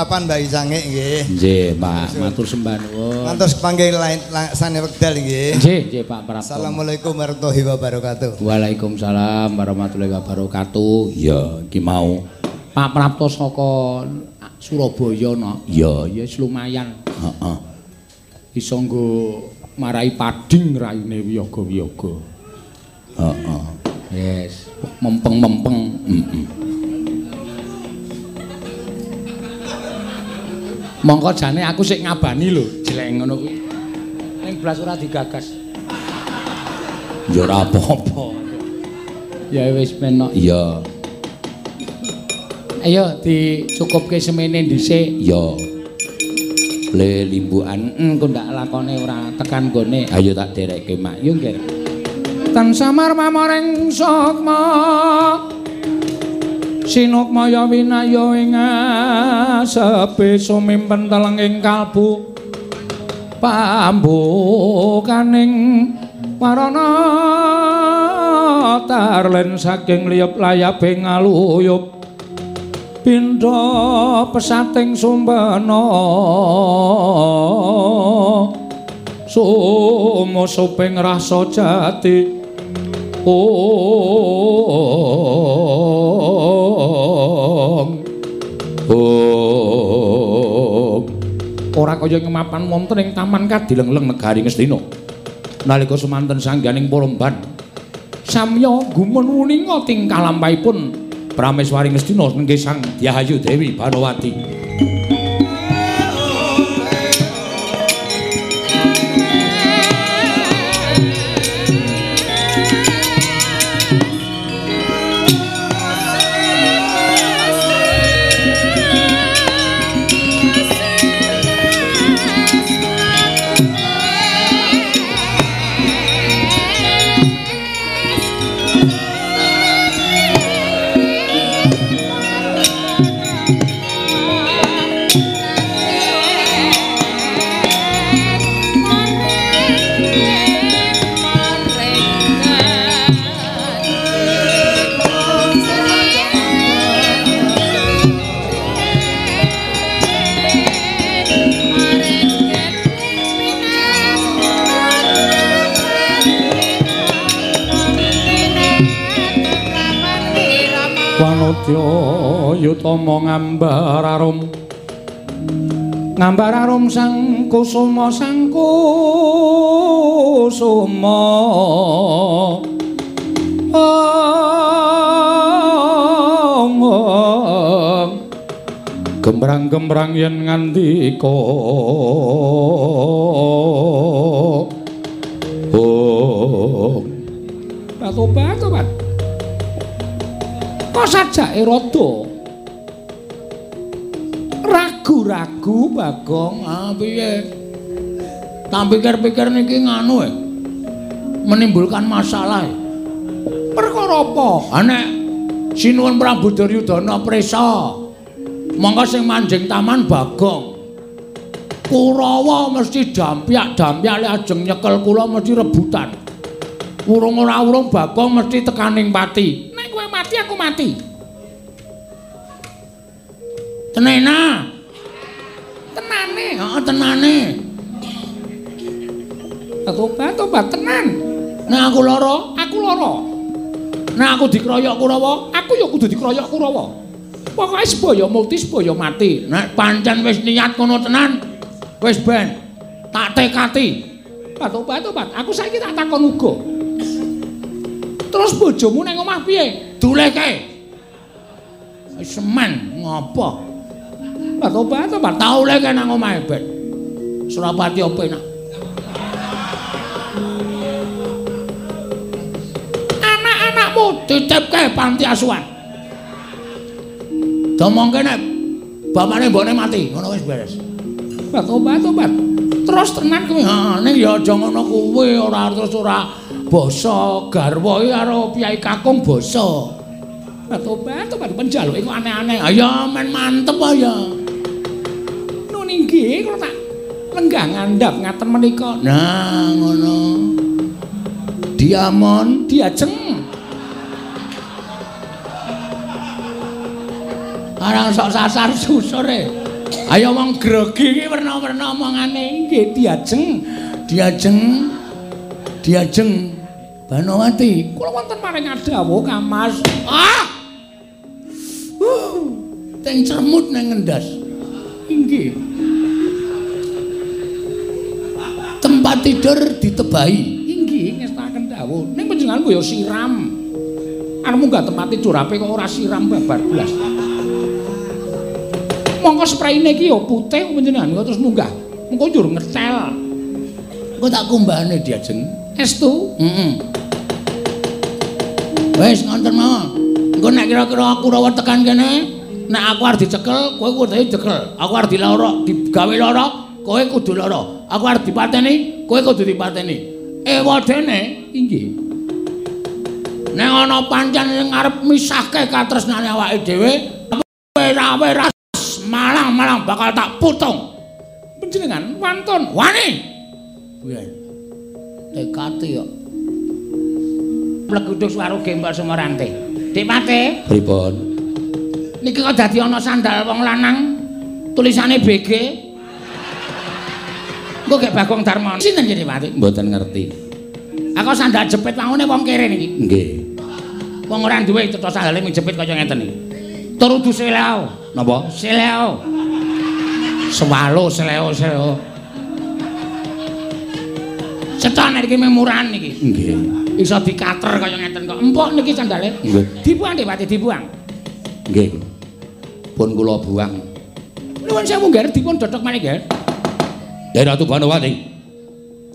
kelapan Mbak Isange nggih. Nggih, Pak. Matur sembah nuwun. Ngantos panggih lain sane wekdal nggih. Nggih, nggih Pak Prapto. Assalamualaikum warahmatullahi wabarakatuh. Waalaikumsalam warahmatullahi wabarakatuh. Ya, iki mau Pak Prapto saka Surabaya no. Ya, ya lumayan. Heeh. Iso nggo marai pading raine wiyaga-wiyaga. Heeh. Yes, mempeng-mempeng. Heeh. Mongko jane aku sik ngabani lho, jelek ngono kuwi. Ning blas ora digagas. Ya ora apa-apa. Ya wis menok. Ya. Ayo dicukupke semene dhisik. Ya. Le limbukan engko ndak lakone ora tekan gone. Ayo tak derekke mak. Yo nggih. Tan samar mamareng sukma. Sinukmaya winayo ing sepe sumimpen telenging kalbu. Pambukaning warana tarlen saking liyep layabe ngaluyup. Pindha pesating sumbana sumusuping rasa jati Om Ora kaya ngemapan wonten ing taman kadilengleng negari Ngastina nalika semanten sangganing Palomban samya gumun wuninga tingkah lampahipun Prameswari Ngastina nggih Sang Yahayu Dewi Banowati Wanodya yutama ngambar arum. Sang kusuma sang kusuma. Gembrang-gembrang yen ngandika sajake rada ragu-ragu Bagong. Ah piye? Tak pikir-pikir niki nganu e? Menimbulkan masalah e. Perkara apa? Nek sinuwun Prabu Duryudana prisa monggo sing manjing taman Bagong. Kurawa mesti dampyak-dampyak lek ajeng nyekel kula mesti rebutan. Urung ora urung Bagong mesti tekaning pati. Mati aku mati. Tenena. Tenane, heeh oh, tenane. Tobat, tobat tenan. Nek aku lara, aku lara. Nek aku dikeroyok Kurawa, aku ya kudu dikeroyok Kurawa. Pokoke sebaya mati, sebaya mati. Nek pancen wis niat ngono tenan, wis ben tak tekati. Tobat, tobat. Aku saiki tak takon uga. Terus bojomu nang omah piye? Dulehke. Wis semen ngopo? Lah tobat tobat tau leke nang omah ben. Surapati opo enak? Anak-anakmu ditipke panti asuhan. Domongke nek bapakne mbone mati, ngono wis beres. Lah tobat tobat. Terus tenan kuwi. Ha ning ya aja ngono kuwi ora terus ora basa garwa karo piyai kakung basa. Tobat tobat penjaluke kok aneh-aneh. Ayo men mantep ya. Nu nggih kula tak lenggah ngandhap ngaten menika. Nah ngono. Diamon diajeng. Arang sok sasar susur e. Ayo wong grogi iki werna-werna omongane nggih diajeng. Diajeng. Diajeng. Banowati, kula wonten maring adawuh Kamas. Ah! Teng cermut nang ngendas. Inggih. Tempat tidur ditebahi. Inggih, ngestaken dawuh. Ning panjenengan kaya siram. Arep munggah tempat tidur ape kok ora siram babar blas. Mongko sprayine iki ya putih panjenengan kok terus munggah. Mengko njur ngetel. Engko tak kumbahane diajeng. Estu? Heeh. Wis ngonten mawon. Engko nek kira-kira aku rawat tekan kene, nek aku arep dicekel, kowe kudu dicekel. Aku arep diloro, digawe lara, kowe kudu lara. Aku arep dipateni, kowe kudu dipateni. Ewadene inggih. Nek ana pancen sing arep misahke katresnane awake dhewe, wera-wera malang-malang bakal tak putung. Panjenengan wantun, wani. Kuwi. Tekate yo. Pleguduk swaro gembal semerante. Dik Pate, Pripun? Niki kok dadi ana sandal wong lanang tulisane BG. Engko gek Bagong Darmono. Sinten Dik Pate? Mboten ngerti. Aku sandal jepit wangune wong kere niki. Nggih. Wong ora duwe tetep sandale mijepit kaya ngeten iki. Tur udu seleo. Napa? Seleo. Sewalo seleo seleo. Cetan iki memuran iki. Nggih. Iso dikater kaya ngeten kok. Empuk niki sandale. Nggih. Dibuang Dik Pati dibuang. Nggih. Pun kula buang. Nuwun sewu nggih dipun dodhok malih nggih. Yai Ratu Banowati.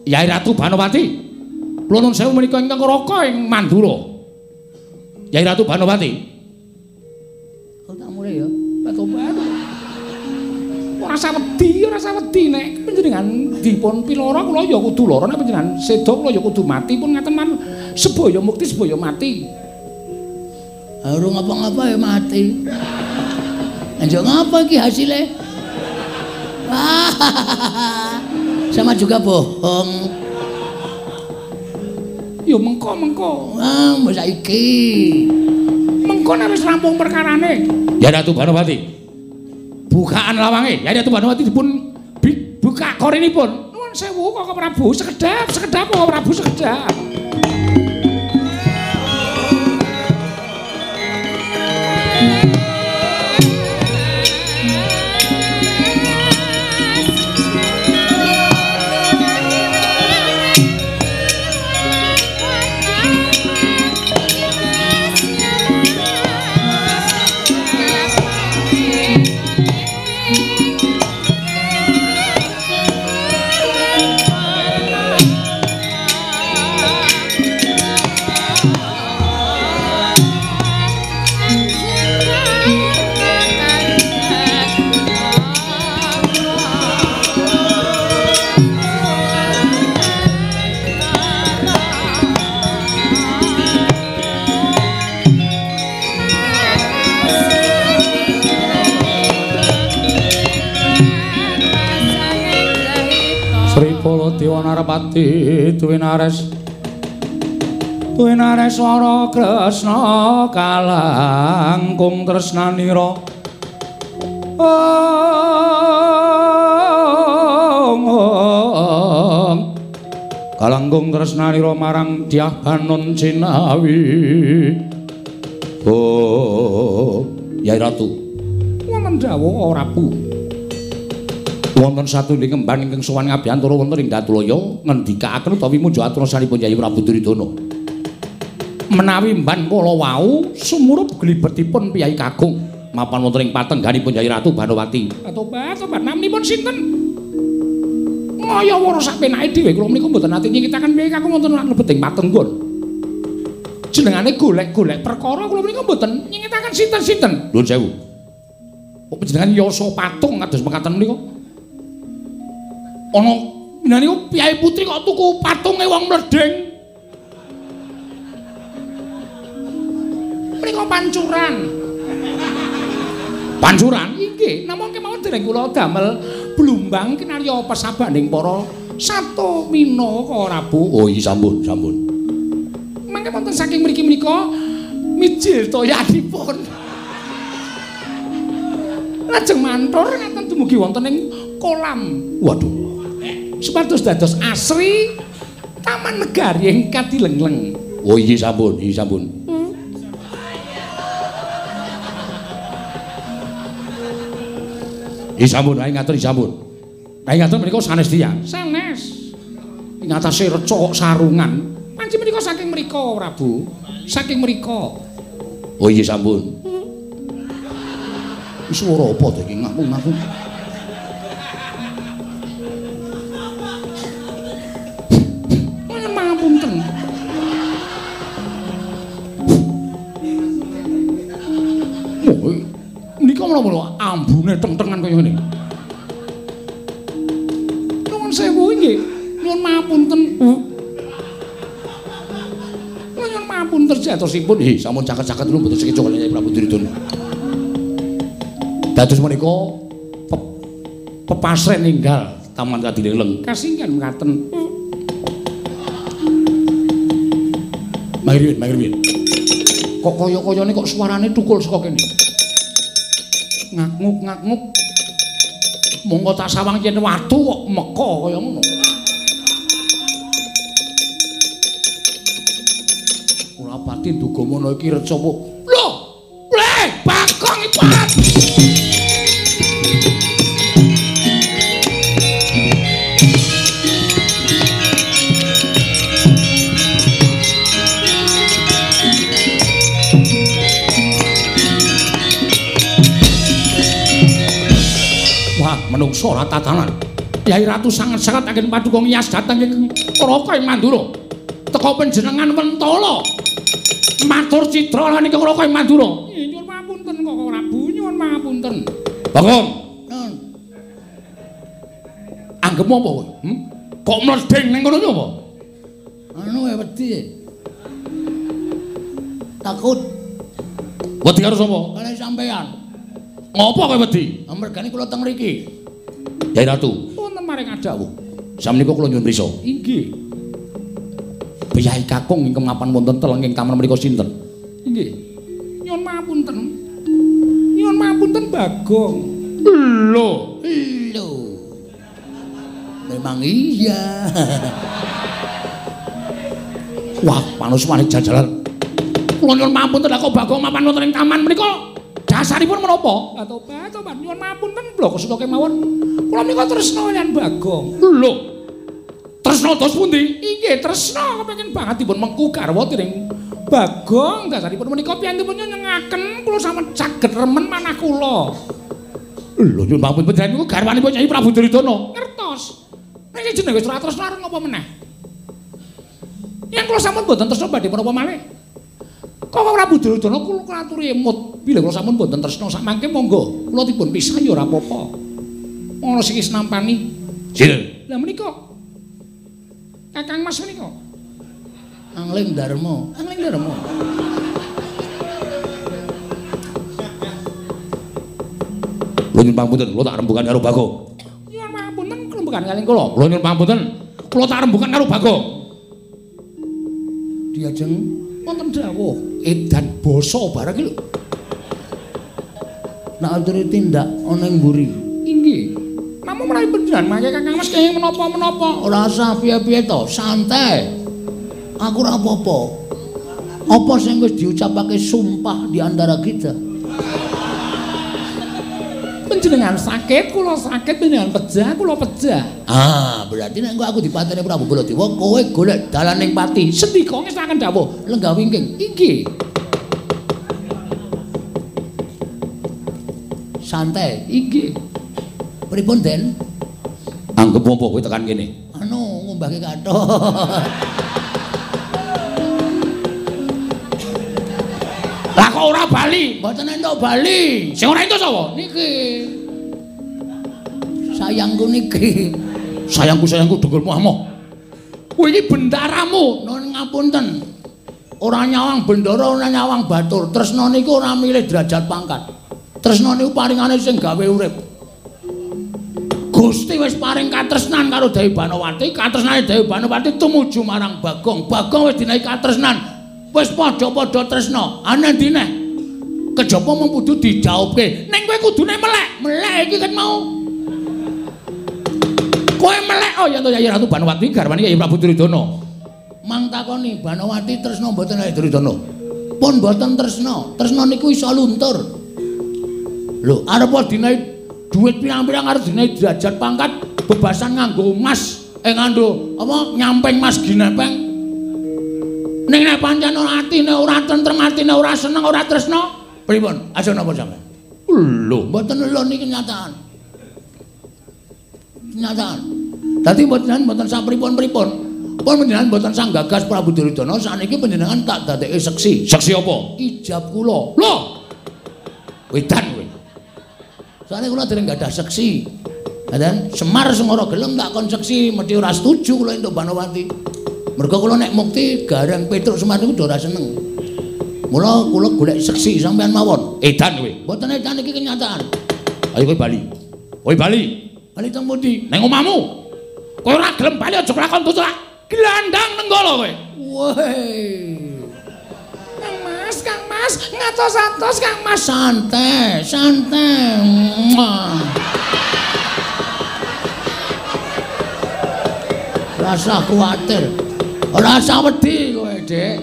Yai Ratu Banowati. Kula nuwun sewu menika ingkang raka ing Mandura. Yai Ratu Banowati. Oh tak mulai ya. Patobat. Ora sawedi, ora sawedi nek panjenengan dipun piloro kula ya kudu lara nek panjenengan seda kula ya kudu mati pun ngaten man sebaya mukti sebaya mati. Ora ngapa-ngapa ya mati. Anjo ngapa iki hasilnya? Sama juga bohong. Ya mengko mengko. Ah, mbok saiki. Mengko nek wis rampung perkarane. Yai Ratu Banowati. bukaan lawange Yai Ratu Banowati dipun buka korinipun nuwun sewu Kakang Prabu sekedap sekedap Kakang Prabu sekedap Narpati duwe nares duwe nares swara Kresna kalangkung tresnanira Ong, ong. kalangkung tresnanira marang Dyah Banon Cinawi Oh, Yai Ratu. wonten dawuh ora bu Wonten satunggiling kemban ingkang sowan ngabiyantara wonten ing Datulaya ngendikaaken utawi muja aturna salipun Yai Prabu Duryudana. menawi mban kala wau sumurup glibetipun piyai kakung Mapan wonten ing patengganipun Yai Ratu Banowati. Tobat, tobat naminipun sinten? Ngaya wara sak penake dhewe kula menika mboten nate nyingkitaken piyai kakung wonten lebet ing patenggon. Jenengane golek-golek perkara kula menika mboten nyingkitaken sinten-sinten. Nuwun sewu. Kok panjenengan yasa patung kados mekaten menika? Ana minane piyai putri kok tuku patunge wong mledeng. Menika pancuran. Pancuran? Inggih, namung kemawon dereng kula damel blumbang kinarya pesabaning para sato mina Rabu. Oh, iya sampun, sampun. Mangke wonten saking mriki menika mijil toyanipun. Lajeng mantur ngaten dumugi wonten ing kolam. Waduh. Supados dados asri Taman Negari ing Kadilengleng. Oh iya sampun, iya sampun. Iya sampun, ayo ngatur iya sampun. Ayo ngatur menika sanes tiyang. Sanes. Ing atase reca sarungan. Panci menika saking mriku, Prabu. Saking mriku. Oh iya sampun. Iki swara apa to iki ngaku-ngaku? Nika mula-mula ambune teng-tengan kaya ngene. Nuwun sewu nggih. Nyuwun pangapunten. Nyuwun pangapunten jatosipun. Eh, sampun caket-caket dulu mboten sekeco Nyai Prabu Duryudana. Dados menika pe pepasren ninggal Taman Kadilengleng. Kasinggan mekaten. Mangriwin, mangriwin. Kok kaya-kayane kok suarane tukul saka kene. Ngaknguk ngaknguk. Monggo tak sawang yen watu kok meka kaya ngono. Ora pati duga mono iki reca apa? Lho, le, bakong iki Ora tatanan. Yai Ratu sangat-sangat agen paduka ngiyas dateng ing Raka ing Mandura. Teka panjenengan Mentala. Matur citra lan ing Raka ing Mandura. Nyuwun pamunten kok Prabu, nyuwun pamunten. Bagong, Nun. Anggep apa kowe? Hm? Kok mledeng ning kono apa? anu ya wedi takut wedi karo sapa? kalian sampean Ngopo kowe wedi? amargane kula teng mriki Yai Ratu, Wonten maring adhawu. samenika kula nyuwun prisa. Inggih. Biyai Kakung ingkang mapan wonten teleng ing taman menika sinten? Inggih. Nyuwun pamunten. Nyuwun pamunten Bagong. Lho, lho memang iya wah panus manik jajalan. Kula nyuwun pamunten lha kok Bagong mapan wonten ing taman menika. Dasaripun menapa? Tobat, tobat nyuwun pamunten lho kesuta kemawon. Kula menika tresna lan Bagong. Lho. Tresna dos pundi? Inggih, tresna kepengin banget dipun mengku garwa tiring Bagong. Dasaripun menika piyantipun nyenengaken kula sampeyan saged remen manah kula. Lho nyuwun pamun panjenengan niku garwanipun Nyai Prabu Duryudana. Ngertos. Nek jenenge wis ora tresna arep ngapa meneh? Yen kula sampun boten tresna badhe menapa malih? Kok Prabu Duryudana kula aturi emut. Bila kula sampun boten tresna sak mangke monggo kula dipun pisah ya ora apa-apa. Ana sing wis nampani. Sinten? Lah menika. Kakang Mas menika. angling darmo Angling Darma. Lho nyuwun pamunten, kula tak rembugan karo Bagong. Nyuwun pangapunten kelembukan kalih kula. Kula nyuwun pamunten, kula tak rembugan karo Bagong. diajeng Wonten dawuh edan basa barang iki lho. nak aturi tindak ana ing mburi Inggih. Namung menawi panjenengan mangke Kakang Mas kenging menapa-menapa. ora usah piye-piye to santai aku ora apa-apa apa sing wis diucapake sumpah di antara kita Panjenengan sakit, kula sakit, panjenengan pejah, kula pejah. ah berarti nek aku dipateni Prabu Baladewa kowe golek dalan ning pati Sendika ngestaken dawuh. lenggah wingking Inggih. santai Inggih. pripun Den Anggep apa kowe tekan kene? anu ngumbahke kathok ora bali? mboten entuk bali. Sing ora itu sapa? niki. Sayangku niki. Sayangku sayangku dengkulmu amoh. Kowe iki bendaramu. nun ngapunten. Ora nyawang bendara ora nyawang batur. Tresna niku ora milih derajat pangkat. Tresna niku paringane sing gawe urip. Gusti wis paring katresnan karo Dewi Banowati. Katresnane Dewi Banowati tumuju marang Bagong. Bagong wis dinaik katresnan wis padha-padha tresna ana dine kejaba mung kudu dijaupke ning kowe kudune melek. Melek iki kan mau. Kowe melek oh ya to Yayi Ratu Banowati garwane Yayi Prabu Duryudana. Mang takoni Banowati tresna mboten Yayi Duryudana. Pun mboten tresna. Tresna niku iso luntur. Lho, arep dinaik duit pirang-pirang arep dinaik derajat pangkat bebasan nganggo emas eh nganggo apa nyamping mas ginepeng ning nek pancen ora atine ora tentrem atine ora seneng ora tresna. Pripun? Aja napa sampean? Lho mboten lho niki kenyataan. Kenyataan. Dadi mboten mboten sapripun-pripun pun panjenengan mboten sang gagas Prabu Duryudana? Saniki panjenengan tak dadekke seksi. Saksi apa? ijab kula. Lho! Wedan kowe. Soalnya kula dereng gadah seksi. Dan Semar Sengara gelem tak kon seksi mesti ora setuju kula entuk Banowati mergo kula nek mukti gareng Petruk Semar niku ora seneng mula kula golek seksi sampean mawon Edan kowe. mboten edan iki kenyataan Ayo kowe bali. Kowe bali. bali teng pundi Neng omahmu. Kowe ora gelem bali aja kelakon tutuk. Gelandang nenggala kowe. Woi. Kang Mas, Kang Mas, ngatos-atos Kang Mas santai, santai. Rasa kuatir. Rasa wedi kowe, Dik.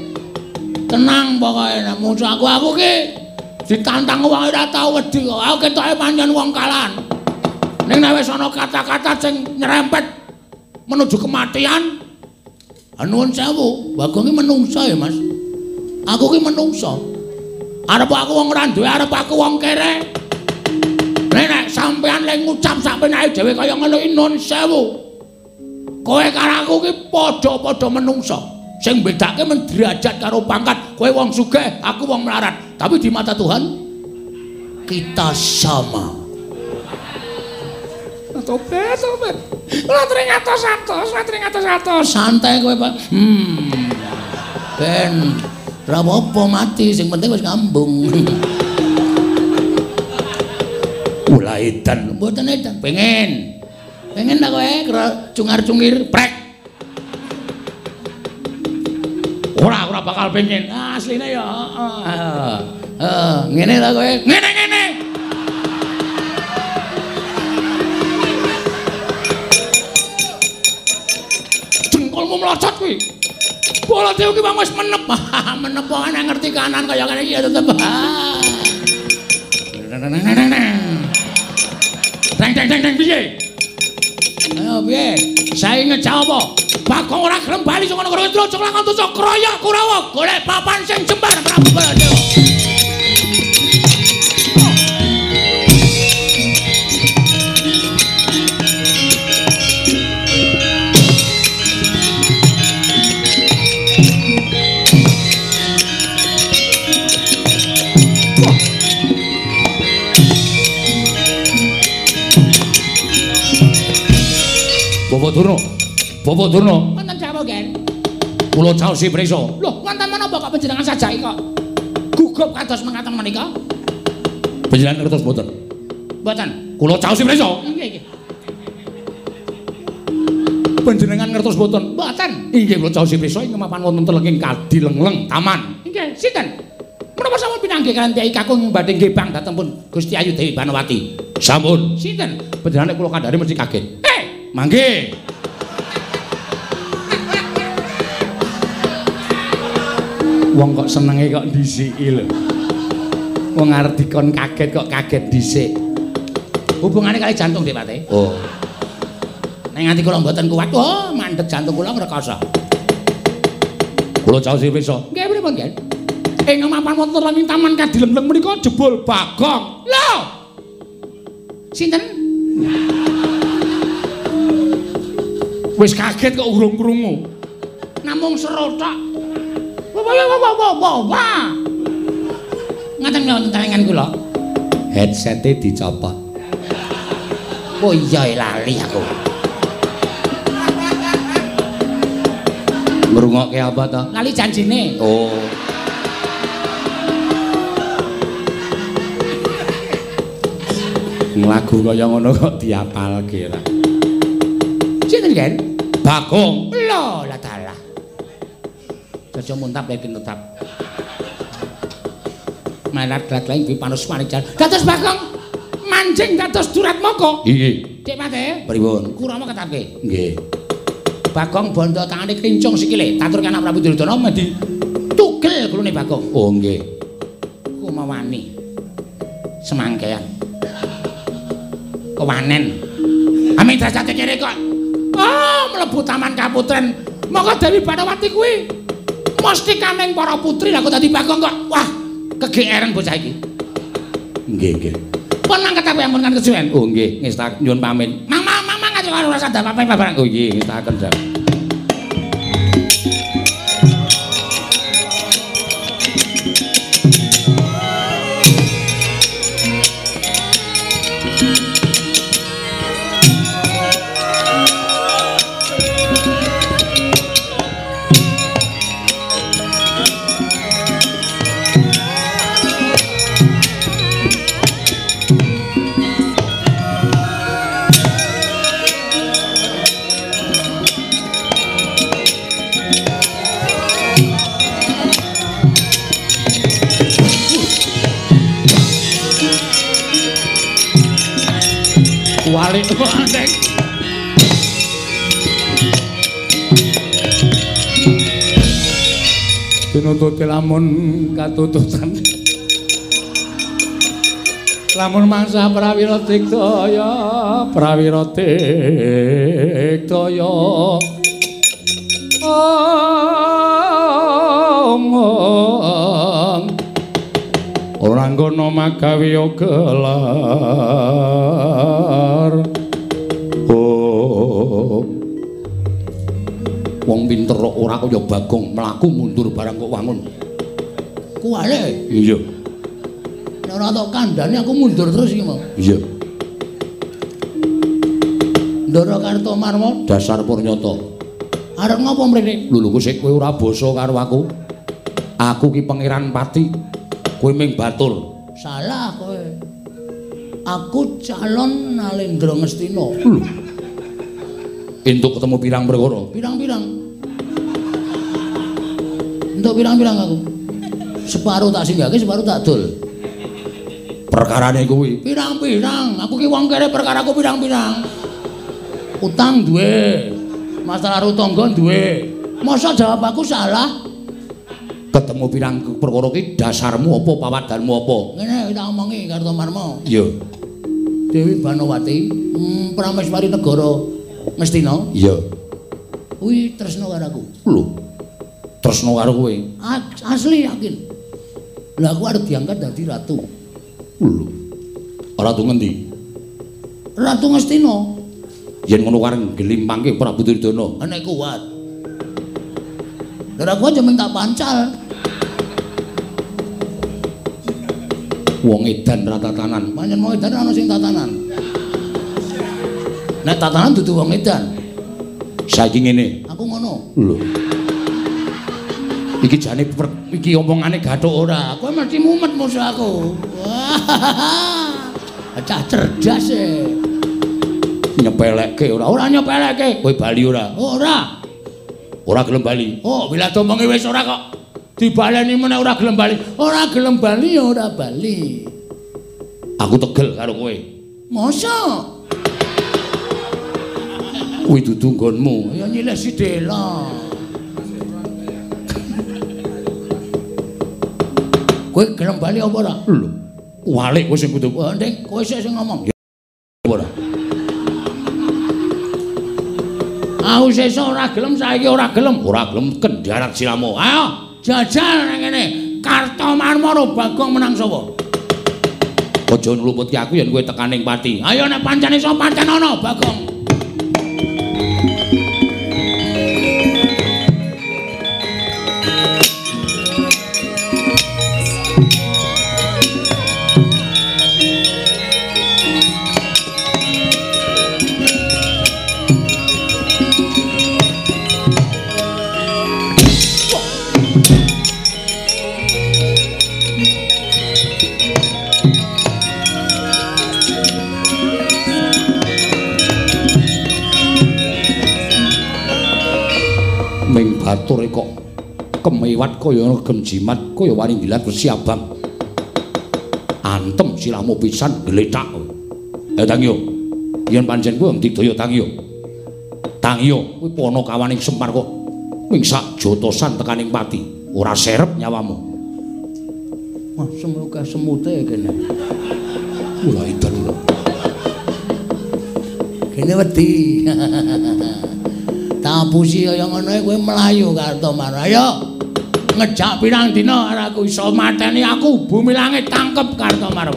Tenang pokoke nek musuh aku aku ki ditantang wong ora tau wedi kok. Aku ketoke pancen wong kalan. Ning nek wis ana kata-kata sing nyerempet menuju kematian, Nuwun sewu, Bagong iki menungso ya, Mas. Aku ki menungso. Arep aku wong ora duwe, arep aku wong kere. Nek nek sampean lek ngucap sak penake dhewe kaya ngono iki nuwun sewu. Kowe karo aku ki padha-padha menungso. Sing bedake men derajat karo pangkat. Kowe wong sugih, aku wong melarat. Tapi di mata Tuhan kita sama. Topet, topet. Latri ngatos-atos, latri ngatos-atos. Santai kowe, Pak. Hmm. Ben ra apa mati, sing penting wis ngambung. Ula edan. Mboten edan, pengen. Pengen ta kowe cungar-cungir prek. Ora, ora bakal pengen. Ah, asline ya, heeh. Heeh, ngene ta kowe? Ngene ngene. Jengkolmu melocot kuwi. Bola dewe ki wis menep. menep kok ana ngerti kanan kaya ngene iki ya tetep. Deng deng deng deng piye? Ayo piye? Ngejawab apa? Bagong ora gelem bali sing ngono karo Trocok lakon kroyok Kurawa golek papan sing jembar Prabu Baladewa. Bapak Durna. Bapak Durna. Wonten jawab, Gen. Kula caosi prisa. Loh, wonten menapa kok panjenengan sajake kok gugup kados mengaten menika? Panjenengan ngertos mboten? Mboten. Kula caosi prisa. Nggih, nggih. Panjenengan ngertos mboten? Mboten. Inggih kula caosi prisa ing mapan wonten telenging kadi lengleng taman. Nggih, sinten? Menapa sampun pinanggih kalian Kyai Kakung badhe ngebang dhateng pun Gusti Ayu Dewi Banowati? Sampun. Sinten? Panjenengan kula kandhani mesti kaget. Mangke. Wong kok senenge kok dhisiki lho. Wong arep dikon kaget kok kaget dhisik. hubungane kali jantung, Dik Pate. Oh. Nek nganti kula mboten kuat, oh, mandeg jantung kula ngrekoso. Kula caosi prisa. Nggih, pripun, Gen? Ing mapan wonten langing taman kadilemleng menika jebul Bagong. Lho. Sinten? Wis kaget kok urung krungu. Namung seru tok. Wah, wah, wah, wah, wah, wah, wah. Ngaten wonten talengan kula. Headsete dicopot. Oh iya lali aku. Ngrungokke apa to? Lali janjine. Oh. Lagu kaya ngono kok diapalke ra. Sinten, Gen? Bagong. Lho, lah dalah. Jaja muntap lek tetap. Manat glat lain di panus manijan. Dados Bagong. anjing dados duratmaka. Nggih. Dik Mate, Pripun? kurama ketake. Nggih. Bagong bondo tangane kincung sikile, taturke anak Prabu Duryudana medi tugel kulune Bagong. Oh nggih. Ku mawani. Semangkean. Kewanen. Amin dasate kene kok. Oh, mlebu taman kaputren. Monggo Dewi Banawati kuwi. Mesti kameng para putri lah kok dadi Bagong kok. Wah, kegeeran bocah iki. Nggih, nggih. Pun mangkat apa yang pun kan kesuwen. Oh nggih, ngestak nyuwun pamit. Mang mang mang aja karo rasa dapat apa barang. Oh nggih, ngestaken dak. Pinuntut lamun katututan. Lamun mangsa prawira diktaya, prawira diktaya. Omong ora ngono magawe gelar. Wong pinter kok ora kaya Bagong mlaku mundur barang kok wangun. Kuwale, Iya, nek ora tok kandhane aku mundur terus iki mau. iya. Ndara Kartomarma Dasar Purnyata. arep ngopo mrene? Lho lho sik kowe ora basa karo aku. Aku ki pangeran Pati. Kowe ming batur. Salah kowe. Aku calon Nalendra Ngastina. Entuk ketemu pirang perkara. Pirang-pirang. Untuk pirang-pirang aku. Separuh tak singgahke, separuh tak dol. Perkarane kuwi. Pirang-pirang. Aku ki wong kere perkaraku pirang-pirang. Utang duwe. Masalah rutangga duwe. Masa jawab aku salah? Ketemu pirang perkara ki dasarmu apa pawadanmu apa? Ngene kita omongi Kartomarma. Iya. Dewi Banowati, hmm, Prameswari negara Ngastina. Iya. Kuwi tresno karo aku. Lho. Tresno karo kowe. Asli yakin. Lah aku arep diangkat dadi ratu. Lho. Ora tu ngendi? Ratu Ngastina. Yen ngono kareng gelimpangke Prabu Duryudana. Nek kuat. Lah aku aja minta pancal. Wong edan ra tatanan. Pancen mau edan ana sing tatanan. Nek tatanan dudu wong edan. Saiki ngene. Aku ngono. Lho. Iki jane iki omongane gathuk ora. Kowe mesti mumet musuh aku. Cah cerdas e. Nyepelekke ora. Ora nyepelekke. Kowe bali ora? Ora. Ora gelem bali. Oh, bila domongi wis ora kok. Dibaleni meneh ora gelem bali. Ora gelem bali ya ora bali. Aku tegel karo kowe. Masa? Kuwi dudu nggonmu. Ya nyilih si Dela. Kowe gelem bali apa ora? Lho. Walik kowe sing kudu Ndeng, kowe sing ngomong. apa ora? Aku sesuk ora gelem saiki ora gelem. Ora gelem kendarat silamu. Ayo, jajal nang kene. Kartomarma karo Bagong menang sapa? Aja ngluputke aku yen kowe tekaning pati. Ayo nek pancen iso pancen ana Bagong. Ming bature kok kemewat kaya regem jimat kaya wani dilat besi abang. Antem silamu pisan gletak. Eh Tangyo. Yen pancen kuwi endi daya Tangyo? Tangyo kuwi panakawaning Semar kok ming sak jotosan tekaning pati. Ora serep nyawamu. Wah, semoga semute kene. Mula idan. Kene wedi. Tapusi kaya ngono kowe melayu Kartomar. Ayo. Ngejak pirang dina aku iso mateni aku bumi langit tangkep Kartomar.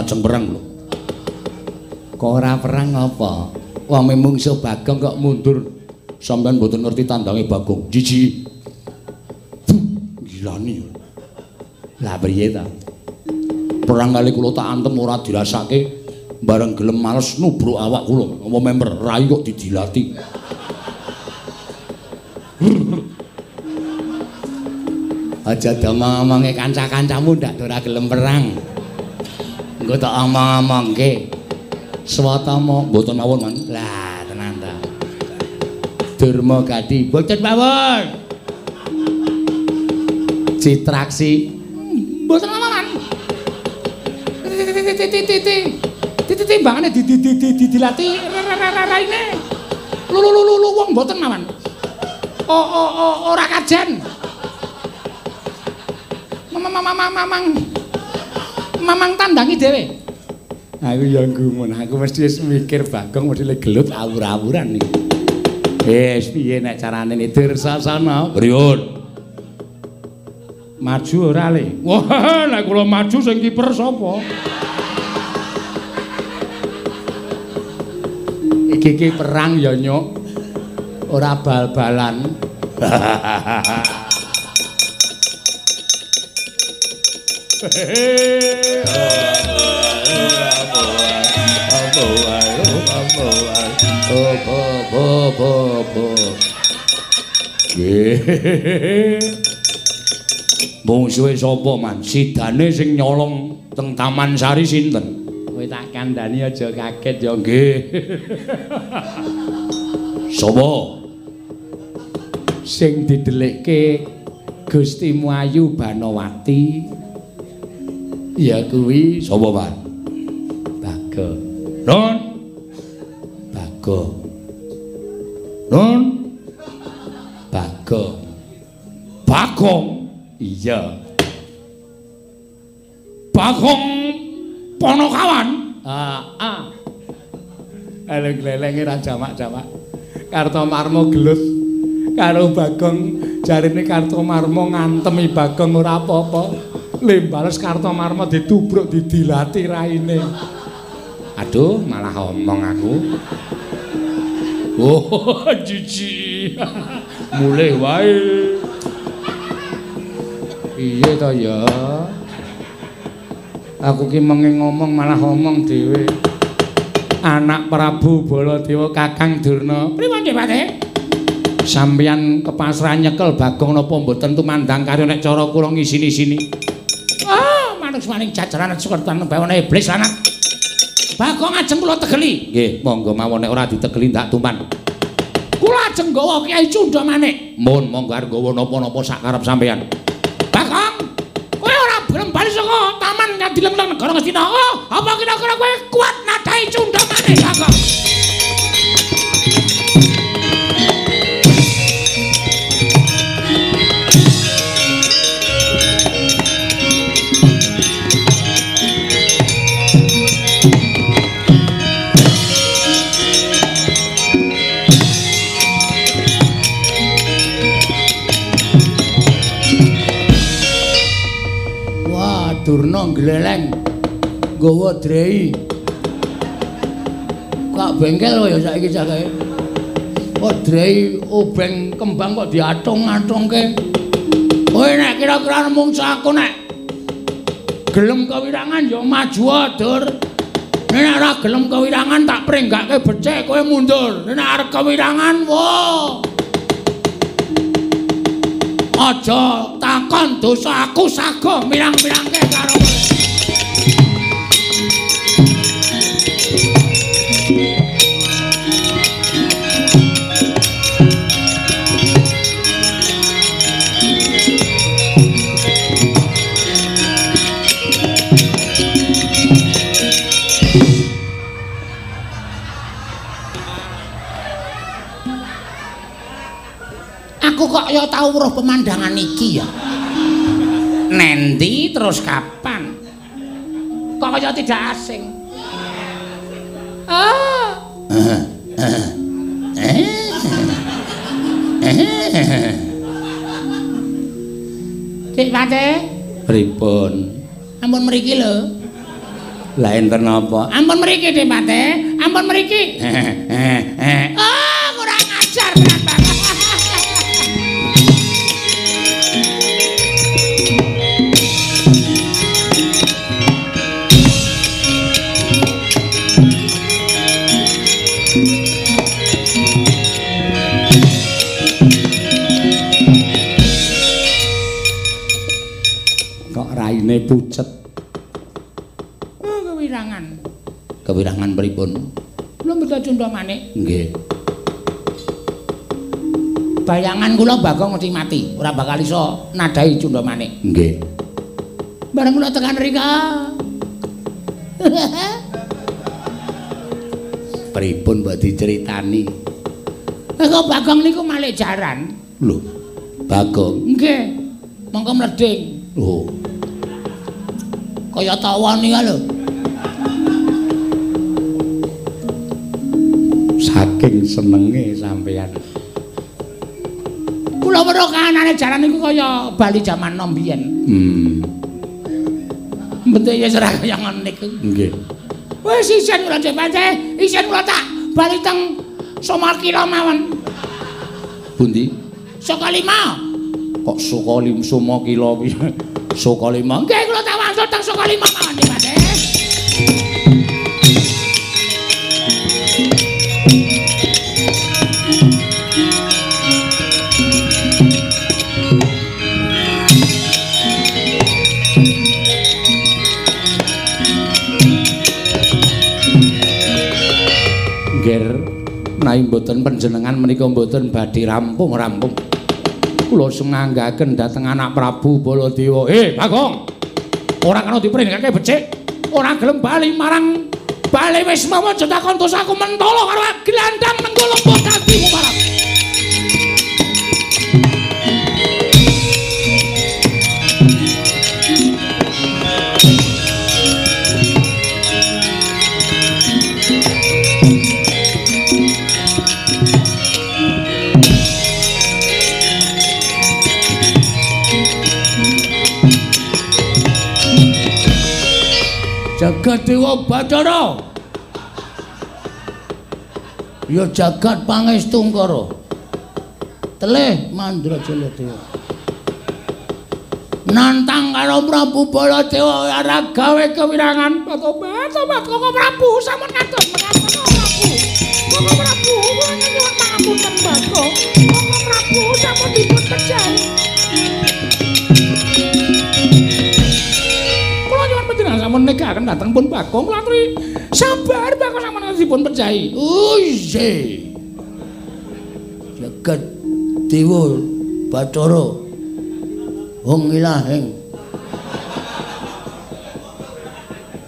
Ajeng perang lho. Kok ora perang apa? Wong memungsuh Bagong kok mundur. Sampeyan mboten ngerti tandange Bagong. Jiji. Gilani. Lah priye ta? Perang kali kula tak antem ora dirasake. Bareng gelem males nubruk awak kula. Apa member rai kok didilati. Aja domong-omonge kanca-kancamu ndak ora gelem perang. Engko tak omong-omongke. Swatama Mboten mawon, Man. Lah, tenan ta. Durma Gadi, mboten mawon. Citraksi, Mboten. Titi-titi. Di di di dilati raine. Lu lu lu lu wong mboten. Oh oh oh ora kajen. Mamang mamang mamang. Tandangi dhewe. Aku ya gumun, aku mesti wis mikir Bagong mesti le gelut awur-awuran iki. Wis piye nek carane nidir sasana? Priyun? Maju ora le? Wah, nek kula maju sing kiper sapa? Iki iki perang ya nyuk. Ora bal-balan. Mungsuhe sapa, Man? Sidane sing nyolong teng Taman Sari sinten? Kowe tak kandhani aja kaget ya nggih. Sapa? Sing didelikke Gusti Muayu Banowati. Ya kuwi Sapa, Man? Baga. Nun. Baga. Nun. Baga. Bagong. Iya. Bagong Ponokawan. Ah, ah. Eleng glelenge ra jamak-jamak. Kartomarmo gelut karo Bagong jarine Kartomarmo ngantemi Bagong ora apa-apa. Lembales Kartomarmo ditubruk didilati raine. Aduh, malah omong aku. Oh, jiji. Mulih wae. Piye to ya? Aku ki menging ngomong malah omong dhewe. anak Prabu Baladewa Kakang Durna. Pripun Dipati? Sampeyan kepasrahan nyekel Bagong napa mboten tumandang karo nek cara kula ngisini-sini. Oh, manus maning jajaran sukertan bawane iblis lanang. Bagong ajeng kula tegeli. Nggih, monggo mawon nek ora ditegeli ndak tuman. Kula ajeng gawa Kyai Cunda Manik. Mun monggo arep nggawa napa-napa sak karep sampeyan. Bagong, kowe ora gelem bali saka taman Kadileng negara Ngastina. Oh, apa kira-kira kowe kuat nadai Cunda Manik, Bagong? Durna gleleng. Nggawa drei. Kak bengkel kok ya saiki jake. Kok drei obeng kembang kok diatung-atungke. Kowe nek kira-kira mung aku nek gelem kewirangan ya maju adur. Nek ora gelem kewirangan tak prenggake becik kowe mundur. Nek arep kewirangan, wah. Aja takon dosa aku sago mirang-mirangke karo. Aku kok ya tau weruh pemandangan iki ya. Nendi terus kapan? Kok kaya tidak asing. Ah. Dik Pate, Pripun? ampun mriki lho. Lah enten napa? Ampun mriki Dik Pate, ampun mriki. Kewirangan pripun? Kula mbeta cundha manik. Nggih. Bayangan kula Bagong mesti mati, ora bakal iso nadai cundha manik. Nggih. Bareng kula tekan rika. Pripun mbok diceritani? Kok Bagong niku malih jaran. Lho, Bagong. Nggih. Mongko mleding. Oh, Kaya tawon iki lho. Senenge sampeyan. Kula weruh kahanane jaran niku kaya bali jaman nom biyen. Hmm, Bentuk ya ora kaya ngono niku. nggih. Wis isin kula cek pance, isin kula tak bali teng Somakira mawon. Pundi? Saka lima. Kok suka lim sumo kilo piye? Suka lima. Nggih kula tak wangsul teng saka lima mawon Dik nai mboten panjenengan menika mboten badhe rampung-rampung. Kula senganggaken dhateng anak Prabu Baladewa. Eh, Bagong. Ora kena dipringake becik. Ora gelem bali marang bali wis mawon aja takon dosaku mentolo karo glandang nenggo lempo dadimu marang. jagat dewa batara ya jagat pangestungkara. Telih teleh dewa nantang karo prabu Baladewa ora gawe kewirangan bapak bapak koko prabu sampeyan ngaten menapa prabu koko prabu ora nyuwun pangapunten bapak koko prabu sampun dipun kejani nindakaken dhateng pun Bagong kula aturi sabar Bagong sampeyan dipun percaya. Use. Jagat Dewa Bathara. Wong ilahing.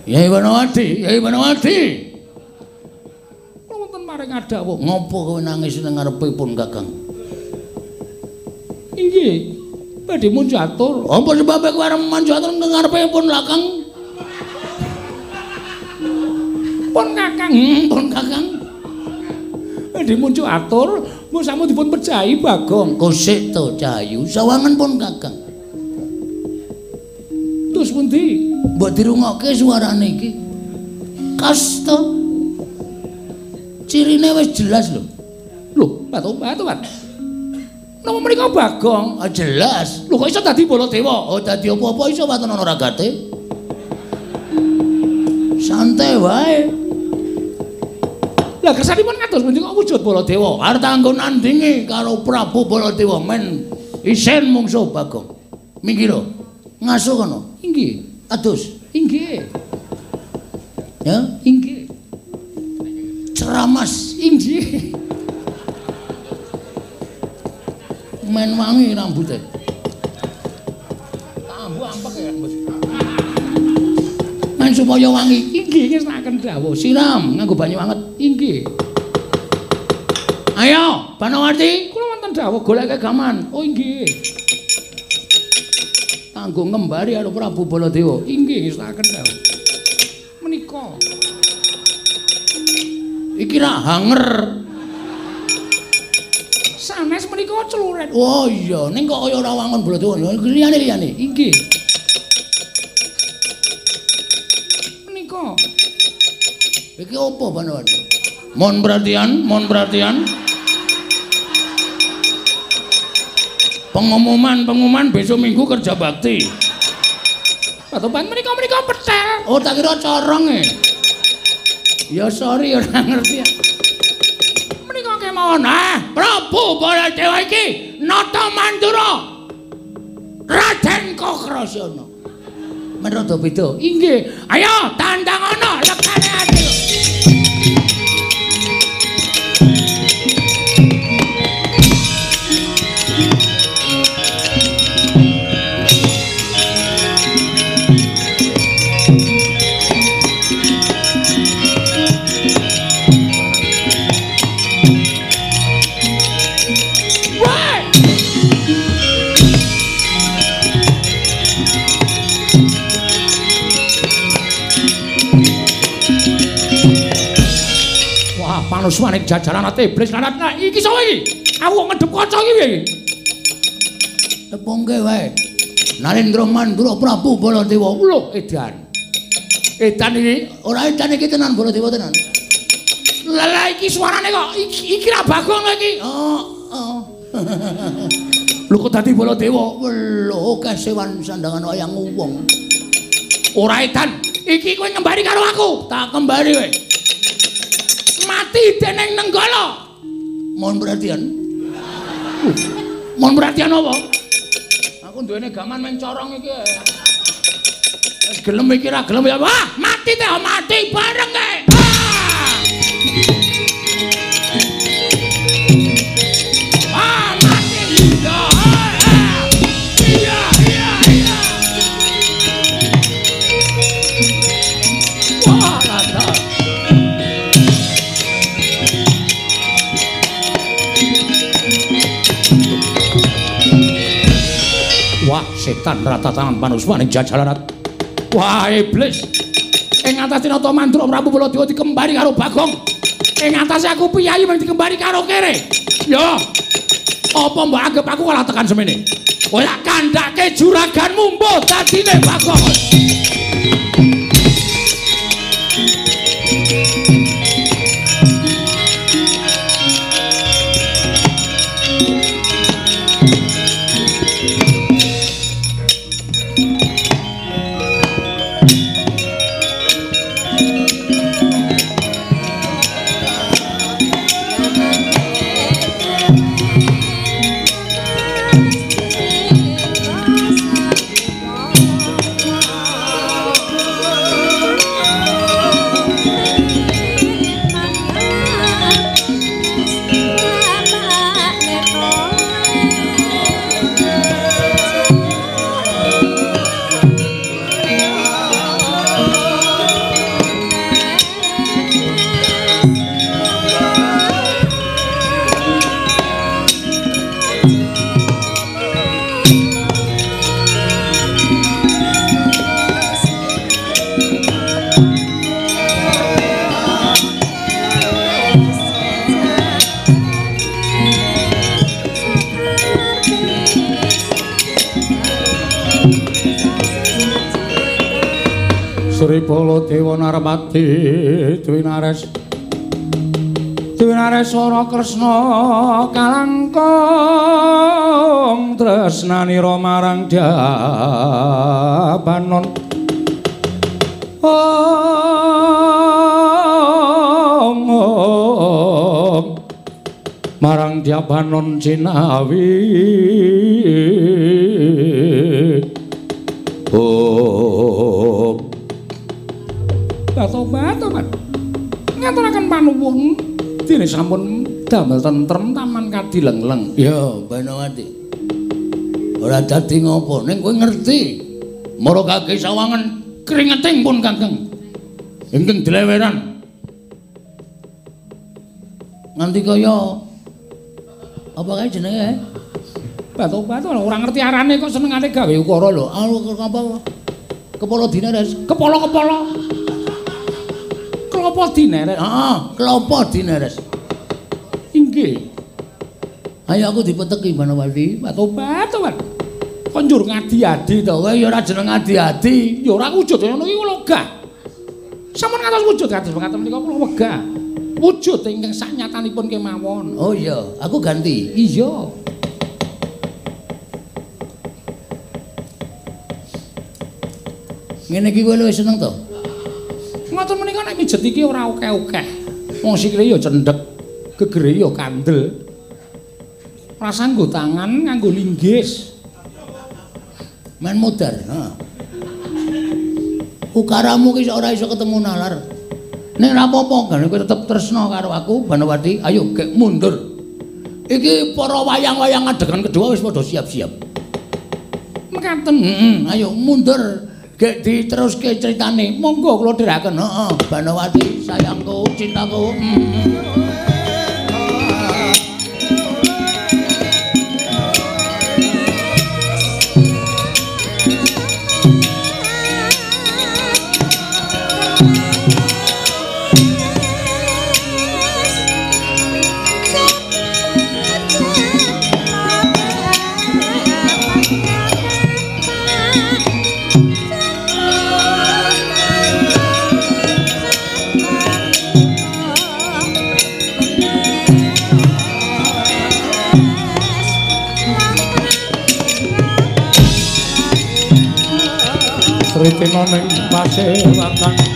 Yai Wanawati, Yai Wanawati. Kula wonten maring adawuh. Ngopo kowe nangis nang ngarepipun Kakang? Inggih. Badhe mun jatur. Apa sebab kowe arep manjatur nang ngarepipun Kakang? Pun Kakang, pun Kakang. badhe muncul atur, mun sampun dipun percaya Bagong. Kosik to Cahayu, sawangan pun Kakang. Terus pundi? Mbok dirungokke suarane iki. Kasta. Cirine wis jelas lho. Lho, batu batu Pak. Napa menika Bagong? Ah jelas. Lho kok iso dadi Baladewa? Oh dadi apa-apa iso waton ana ragate. Santai wae. Lah kersanipun pundi kok wujud Baladewa? Arep kanggo nandingi karo Prabu Baladewa men isen mungsuh Bagong. Minggiro. Ngasuh kono. Inggih. Adus. Inggih. Ya, Inggih. ceramas. Inggih. Men wangi rambutnya. Supaya wangi. Inggih ngesnaken dawuh. Siram nganggo banyu anget. Inggih. Ayo, Panawati. Kula wonten dawuh goleke gaman. Oh inggih. Kanggo ngembari karo Prabu Baladewa. Inggih ngesnaken dawuh. Menika Iki ra hanger. sanes menika celuret. Oh iya, ning kok kaya ora wangun Baladewa. Liyane-liyane. Inggih. Iki apa Panawati? Mohon perhatian, mohon perhatian. Pengumuman, pengumuman besok minggu kerja bakti. Patoban menika menika petel. Oh, tak kira corong e. Ya sorry ora ngerti. Menika kemawon. Ah, Prabu Baladewa iki nata mandura. Raden Kokrasana. Men rada beda. Inggih. Ayo tandangono lekane ati. Panuswane jajaran ate iblis lanat. Nah, iki sapa iki? Aku kok ngedep kaca iki piye iki? Tepungke wae. Narendra Mandura Prabu Baladewa. Lho, edan. Edan iki Ora edan iki tenan Baladewa tenan. Lah iki suarane kok iki, iki ra Bagong iki. Oh, oh. Lho kok dadi Baladewa? Lho, kesewan sandangan wayang wong. Ora edan. Iki kowe ngembari karo aku. Tak kembali wae. Mati dening Nenggala. Mohon perhatian. Mohon perhatian apa? Aku duwene gaman men corong iki. Wis gelem iki ra gelem ya. Wah, mati teh mati bareng kae. Setan rata tangan panuswaning jajaran. Wah, iblis. Ing atas Tinata Mandra Prabu Baladewa dikembari karo Bagong. Ing atas aku piyayi mung dikembari karo kere. Yo. Apa mbok anggap aku kalah tekan semene? Tak kandhake juraganmu mbok dadine Bagong. Narmati Dwinares Dwinares Wara Kresna kalangkung tresnanira marang Dabanon Om Om. Marang Dabanon Cinawi Batobat, tobat. Ngaturaken panuwun dene sampun damel tentrem taman kadileng-leng. Ya, Banawati. Ora dadi ngopo, ning kowe ngerti. Mara kaki sawangan keringeting pun Kakang. Ingkang dileweran. Nganti kaya apa kae jenenge? Batobat ora ngerti arane kok senengane gawe ukara lho. Anu apa? Kepala dineres. Kepala-kepala. Klopo dineret. Heeh, klopo dineres. Inggih. Ayo aku dipeteki Banawati. Batobat, tobat. Konjur ngadi-adi to. Kowe ya ora jeneng adi-adi. Ya ora wujud ngono iki kula wegah. Sampun ngantos wujud kados mekaten menika kula wegah. Wujud ingkang saknyatanipun kemawon. Oh iya, aku ganti. Iya. Ngene iki kowe luwih seneng to? Mijet iki ora akeh-akeh. Wong sikile ya cendhek, gegere ya kandel. Rasa nggo tangan nganggo linggis. Men modar. Ha. Ukaramu ki ora iso ketemu nalar. Nek ora apa-apa kan kowe tetep tresna karo aku Banawati. Ayo gek mundur. Iki para wayang-wayang adegan kedua wis padha siap-siap. Mekaten. Heeh, ayo mundur. Gek diteruske critane. Monggo kula dhiraken. Heeh, Banawati sayangku, cintaku. Mm. Sritina ning pasewatan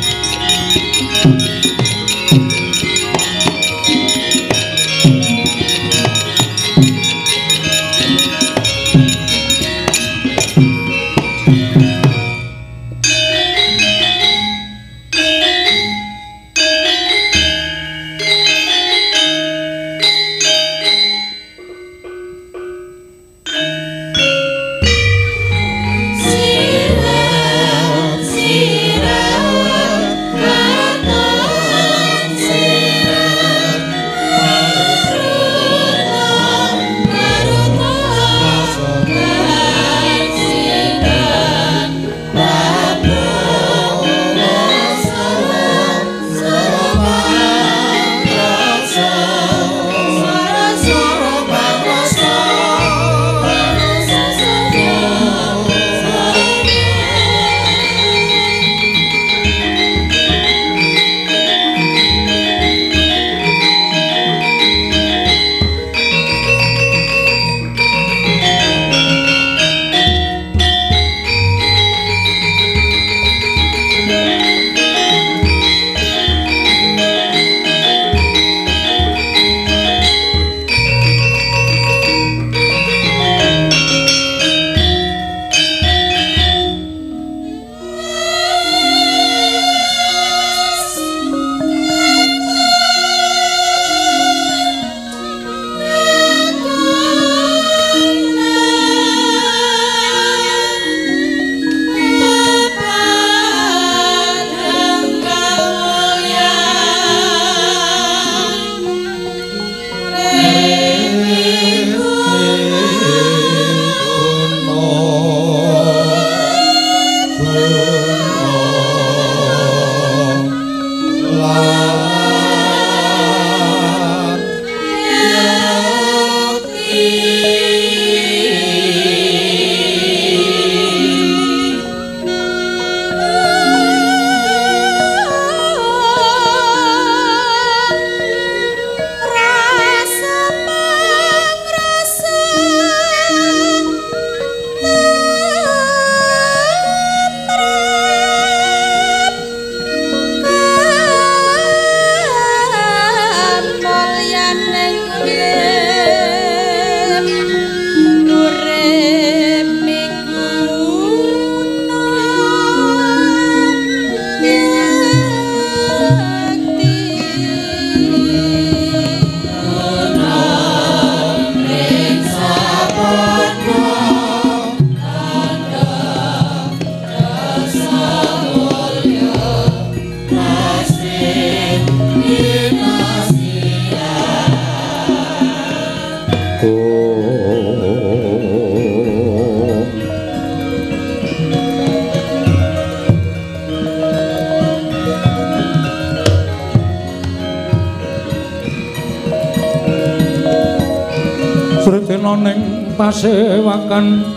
ning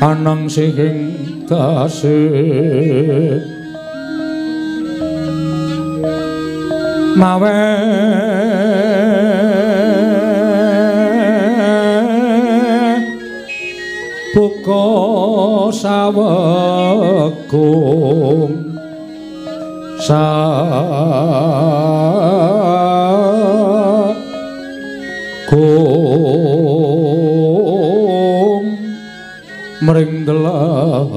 kanang sing tasih mawe. Buka sawekung sa mring delan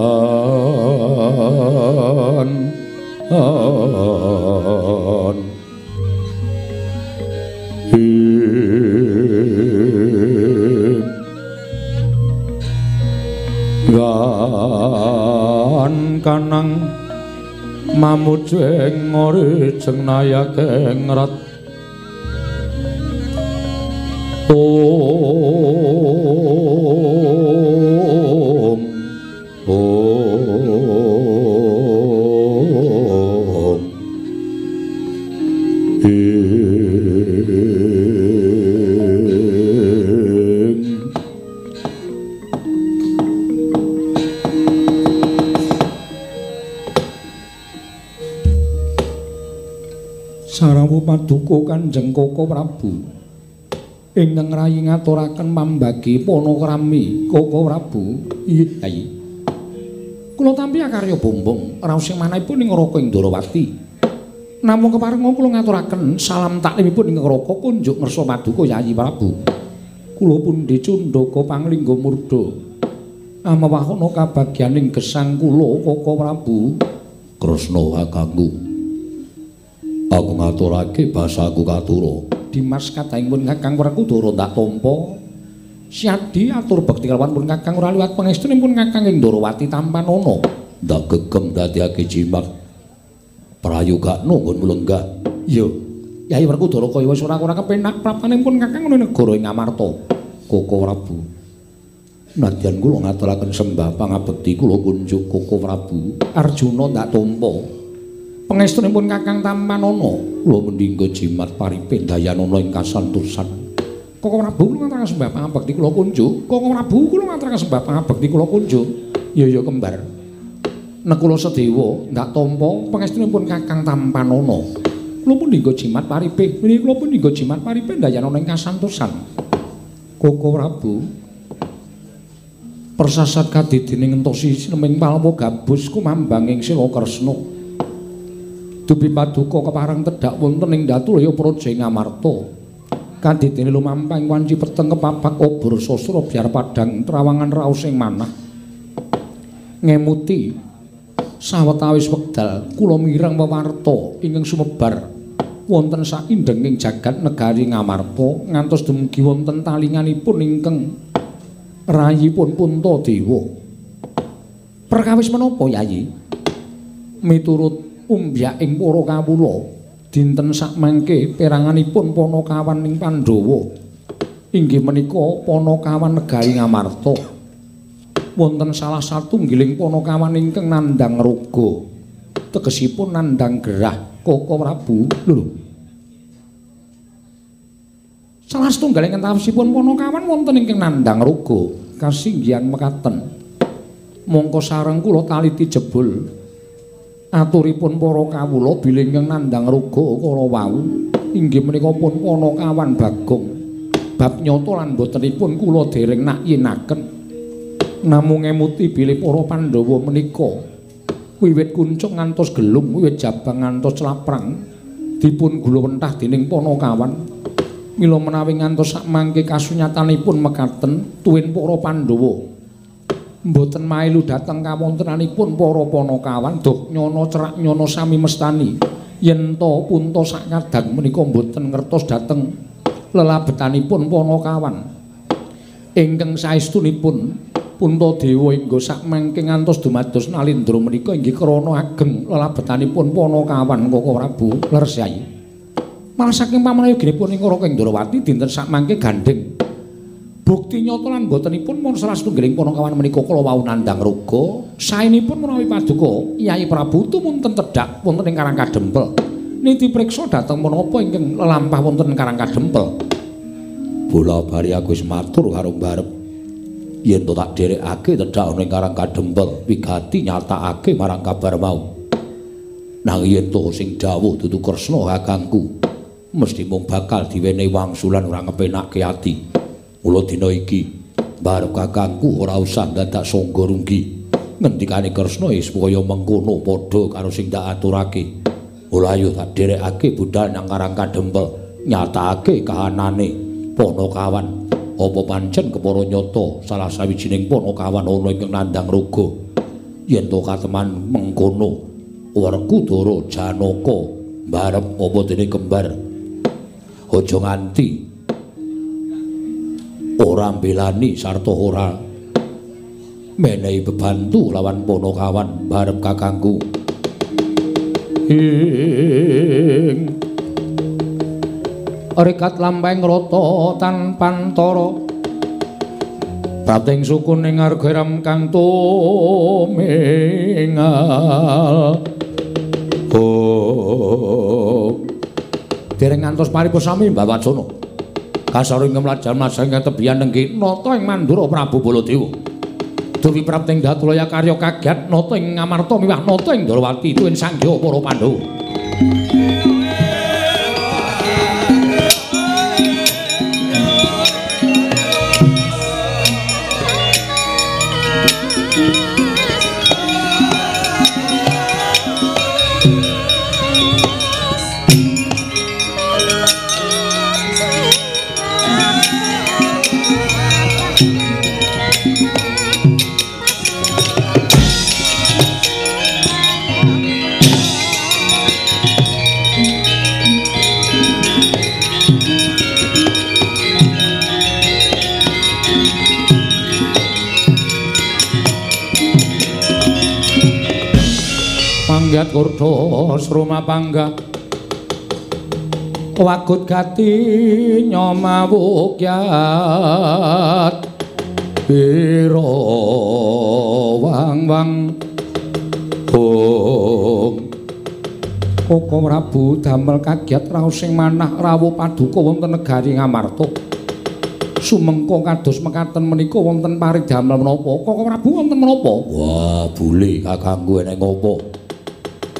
an Gan kanang mamut ing ngori jeng nayake ngrat Om Om Ing Sarawu paduka Kanjeng Koko Prabu ingkang rayi ngaturaken mambagi Panokrami Koko Prabu. Iya. Kula tampi akarya bombong raos sing manahipun ing Raka ing Darawati. Namung keparenga kula ngaturaken salam taklimipun ing Raka kunjuk ngersa paduka Yayi Prabu. Kula pun dicundhaka panglingga murda. Amawahana kabagyaning gesang kula Koko Prabu. Kresna kakangku. Aku ngaturake basaku katura. Dimas kadangipun Kakang Werkudara ndak tampa. Siadi atur bekti kelawan pun Kakang ora liwat pangestunipun Kakang ing Darawati Tampanana. Ndak gegem dadiake jimat. Prayoga nunggun mulenggah. Iya. Yai Werkudara kaya wis ora ora kepenak prapanipun Kakang ing negara ing Amarta. Koko Prabu. Nadyan kula ngaturaken sembah pangabekti kula kunjuk Koko Prabu. Arjuna ndak tampa. Pangestunipun Kakang Tampanana, kula mendingga jimat paripin dayanana ing kasantosan. Koko Prabu kula ngaturaken sembah pangabekti kula kunjuk. Koko Prabu kula ngaturaken sembah pangabekti kula kunjuk. Ya ya kembar. Nek kula sedewa ndak tampa pangestunipun Kakang Tampanana. Kula pun dinggo jimat paripin. Menika kula pun dinggo jimat paripin dayanana ing kasantosan. Koko Prabu persasat kadidining entosi sineming palwa gabus kumambang ing sila kresna dupi paduka keparang tedhak wonten ing Datulaya Praja ing Amarta kadidine lumampah ing wanci peteng kepapak obor sastra biar padang trawangan raos ing manah ngemuti sawetawis wekdal kula mireng wewarta ingkang sumebar wonten saindenging jagat negari Ngamarta ngantos dumugi wonten talinganipun ingkang rayipun Puntadewa. Perkawis menapa, Yayi? Miturut umbyaking para kawula, dinten sakmangke peranganipun Panakawan ing Pandhawa. Inggih menika Panakawan negari Ngamarta. Wonten salah satunggiling Panakawan ingkang nandhang raga. Tegesipun nandhang gerah Koko Prabu. Lho. Salah setunggaling entawasipun Panakawan wonten ingkang nandhang raga kasinggihan mekaten. Mongko sareng kula taliti jebul. Aturipun para kawula bilih ingkang nandhang raga kala wau inggih menika pun Panakawan Bagong. Bab nyata lan botenipun kula dereng nakyinaken. Namung emuti bilih para Pandhawa menika wiwit kuncung ngantos gelung, wiwit jabang ngantos laprang dipun gula wentah dening Panakawan. Mila menawi ngantos sak mangke kasunyatanipun mekaten tuwin para Pandhawa. Mboten mailu dhateng kawontenanipun para Panakawan dok nyono cerak nyono sami mestani. Yen to punta sak kadang menika mboten ngertos dhateng lelabetanipun Panakawan. Ingkang saestunipun Puntadewa ingga sak mangke ngantos dumados Nalindra menika inggih krana ageng lelabetanipun Panakawan Koko Prabu Lersai. Malah saking pamanayoginipun ing Raka Indrawati dinten sak mangke gandeng. Bukti nyata lan botenipun mun salah setunggiling Panakawan menika kala wau nandhang raga, saenipun menawi paduka Kyai Prabu tumunten tedhak wonten ing Karang Kadempel. niti priksa dhateng menapa ingkang lelampah wonten Karang Kadempel. Bola bari aku wis matur karo Mbarep. Yen to tak dherekake tedhak ana ing Karang Kadempel, wigati nyatakake marang kabar mau. Nang yen to sing dawuh dudu Kresna kakangku, mesti mung bakal diwenehi wangsulan ora ngepenakke ati. Mula dina iki Mbarep kakangku ora usah dadak sangga runggi. Ngendikane Kresna supaya mengkono padha karo sing tak aturake. Mula ayo tak dherekake budal nang Karang Kadempel, nyatakake kahanane Ponokawan. Apa pancen kepara nyata salah sawijining Ponokawan ana ing nandang raga. Yen to kateman mengkono Werkudara Janaka mbarep apa dene kembar. Aja nganti ora mbelani sarta ora. Menehi bebantu lawan Ponokawan mbarep kakangku. Ing. Rekat lampahing rata tanpa antara Prating sukun ing argeram kang tumingal. Oh Dereng ngantos paripun sami Mbah Wacana Kasaring kemlajan masang tebian nenggi nata ing Mandura Prabu Baladewa. Dewi Prating Datulaya karya kaget nata ing Ngamarta miwah nata ing Darawati tuwin sangya para Pandhawa panggat kurda sruma pangga. Wagut gati nyomawukyat. Ira wang wang bong Koko Prabu damel kagiat raos sing manah rawuh paduka wonten negari Ngamarta. Sumengko kados mekaten menika wonten paridamel menapa? Koko Prabu wonten menapa? Wah bule kakangku enek ngopo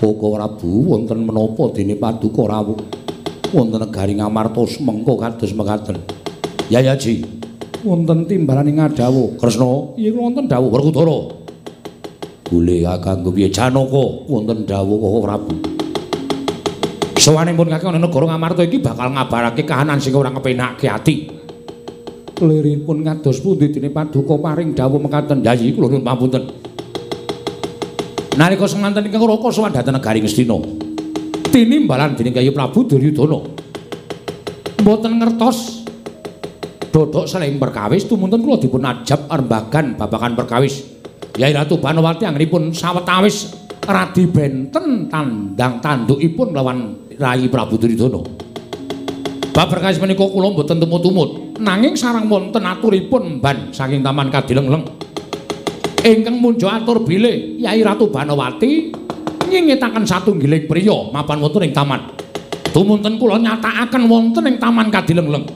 Koko Prabu wonten menapa dene paduka rawuh wonten negari Ngamarta semengko kados mekaten. Ya ya Ji. Wonten timbalan ing Adawa. Kresna, iya wonten dawuh Werkudara. Bule kakangku piye Janaka wonten dawuh Koko Prabu. Sawanipun kakang ana negara Ngamarta iki bakal ngabarake kahanan sing ora ngepenake ati. Liripun kados pundi dene paduka paring dawuh mekaten. Ya iki kula nuwun pamunten. Nalika semanten ingkang raka sowan dhateng negari Ngastina. Tinimbalan dening Kyai Prabu Duryudana. Mboten ngertos dodok saling perkawis tumunten kula dipun ajab arembagan babakan perkawis. Yai Ratu Banowati anggenipun sawetawis radi benten tandang tandukipun lawan Rai Prabu Duryudana. Bab perkawis menika kula mboten tumut-tumut, nanging sareng wonten aturipun mban saking Taman Kadilengleng. Ingkang munjo atur bilih Yai Ratu Banowati nyingetaken satunggiling priya mapan wonten ing taman. Tumunten kula nyatakaken wonten ing taman Kadilengleng.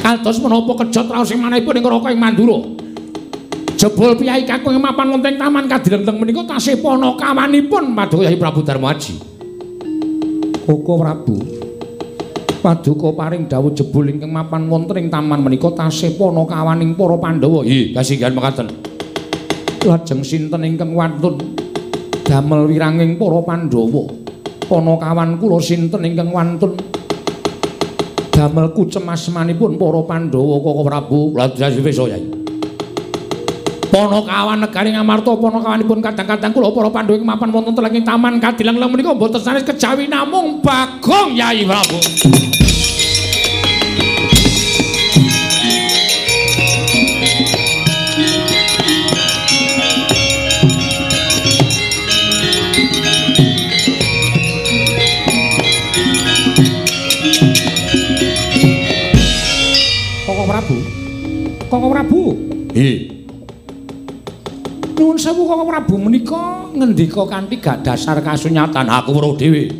Kados menapa kejot raos sing manahipun ing Raka ing Mandura. Jebul piyai kakung ing mapan wonten ing taman Kadilengleng menika tasih panakawanipun Paduka Yai Prabu Darmaji. Koko Prabu Paduka paring dawuh jebul ingkang mapan wonten ing taman menika tasih panakawaning para Pandhawa. Nggih, kasinggihan mekaten. Lajeng sinten ingkang wantun? Damel wiranging para Pandhawa. Panakawan kula sinten ingkang wantun? Damel kucemasmanipun para Pandhawa Koko Prabu Lajeng Yai Panakawan negari Ngamarta panakawanipun kadang-kadang kula para Pandhawa ing mapan wonten telenging taman Kadilang-lang menika boten sanes kejawi namung Bagong Yai Prabu Koko Prabu. Nggih. Nuwun sewu Koko Prabu menika ngendika kanthi gak dasar kasunyatan aku weruh dhewe.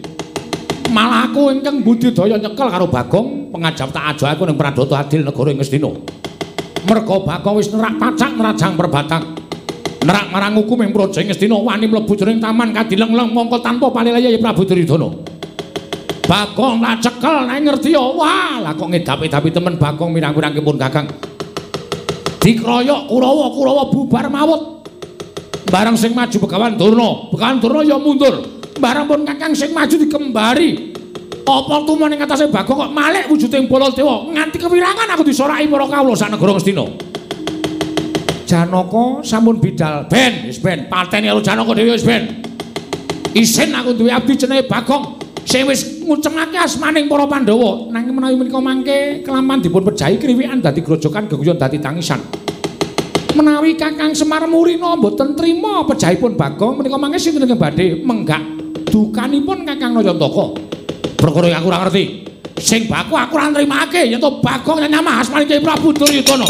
Malah aku ingkang budidaya nyekel karo Bagong, pengajap tak aja aku ning Pradata Adil negara Ngastina. Merga Bagong wis nerak pacak nerajang perbatang. Nerak marang hukum ing Praja Ngastina wani mlebu jroning taman kadilengleng mongko tanpa palilaya Prabu Duryudana. Bagong tak cekel nek ngerti ya. Wah, lah kok ngedap-edapi temen Bagong mirang-mirang kepun Kakang. Dikroyok Kurawa, Kurawa bubar mawut. Barang sing maju Begawan Durna, Begawan Durna ya mundur. Barang pun Kakang sing maju dikembari. Apa tumen ing atase Bagong kok malih wujuding Baladewa nganti kewirangan aku disoraki para kawula sak negara Ngastina. Janaka sampun bidal. Ben, wis ben, pateni karo Janaka dhewe wis ben. Isin aku duwe abdi jenenge Bagong sing wis ngucemake asmaning para Pandhawa. Nanging menawi menika mangke kelaman dipun pejahi kriwikan dadi grojokan geguyon dadi tangisan. Menawi Kakang Semar Murina mboten trima pejahipun Bagong menika mangke sinten ingkang badhe menggak dukanipun Kakang Nayantaka. Perkara aku ora ngerti. Sing baku aku ora nrimake yen to Bagong nyamah asmaning Prabu Duryudana.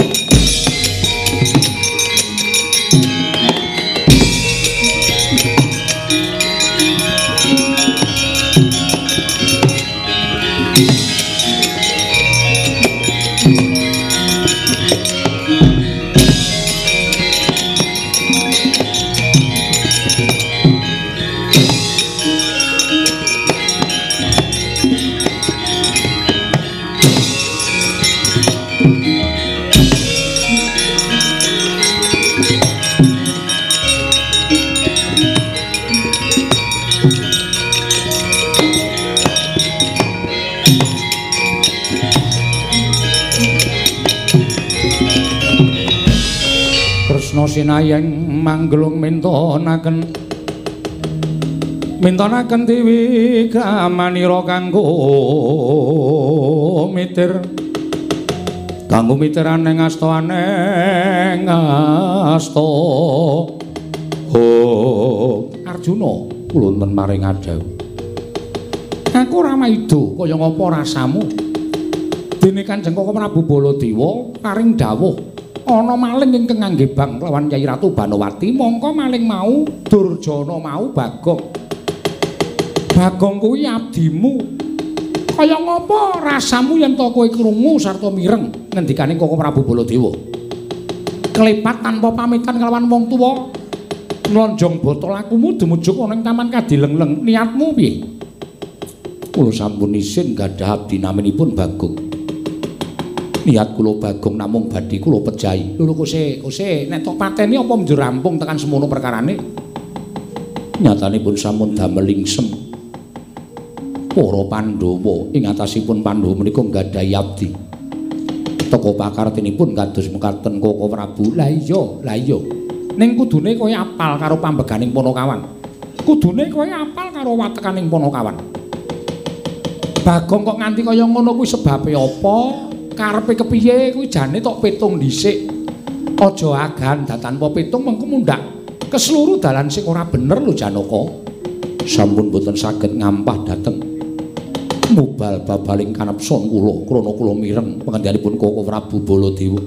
Mintonaken. Mintonaken dewi gamanira kanggo mitir. Kanggo mitirane ngasta aneng ngasta oh Arjuna kula men maring adhawu aku ora maido kaya ngapa rasamu? Dene Kanjeng Koko Prabu Baladewa paring dawuh ana maling ingkang nganggebang lawan Kyai Ratu Banowati mongko maling mau Durjana mau Bagong. Bagong kuwi abdimu. Kaya ngapa rasamu yen to kowe krungu sarta mireng ngendikane Koko Prabu Baladewa? Klepat tanpa pamitan kelawan wong tuwa nlonjong botol akumu dumujuk ana ing taman kadilengleng. Niatmu piye? Kula sampun isin gadah abdi naminipun Bagong niat kula bagong namung badhe kula pejahi. Lho kose, kose nek tok pateni apa njur rampung tekan semono perkarane? Nyatanipun sampun damel lingsem. Para Pandhawa ing atasipun Pandhawa menika nggadahi abdi. Toko pakartinipun kados mekaten Koko Prabu. Lah iya, lah iya. Ning kudune kowe apal karo pambeganing Panakawan. Kudune kowe apal karo watekaning Panakawan. Bagong kok nganti kaya ngono kuwi sebabe apa? Karepe kepiye kuwi jane tok pitung dhisik. Aja agan tanpa pitung mengko mundak ke seluruh dalan sing ora bener lho Janaka. Sampun boten saged ngampah dateng mubal babaling kanepson kula krana kula mireng pengendalianipun Koko Prabu Baladewa.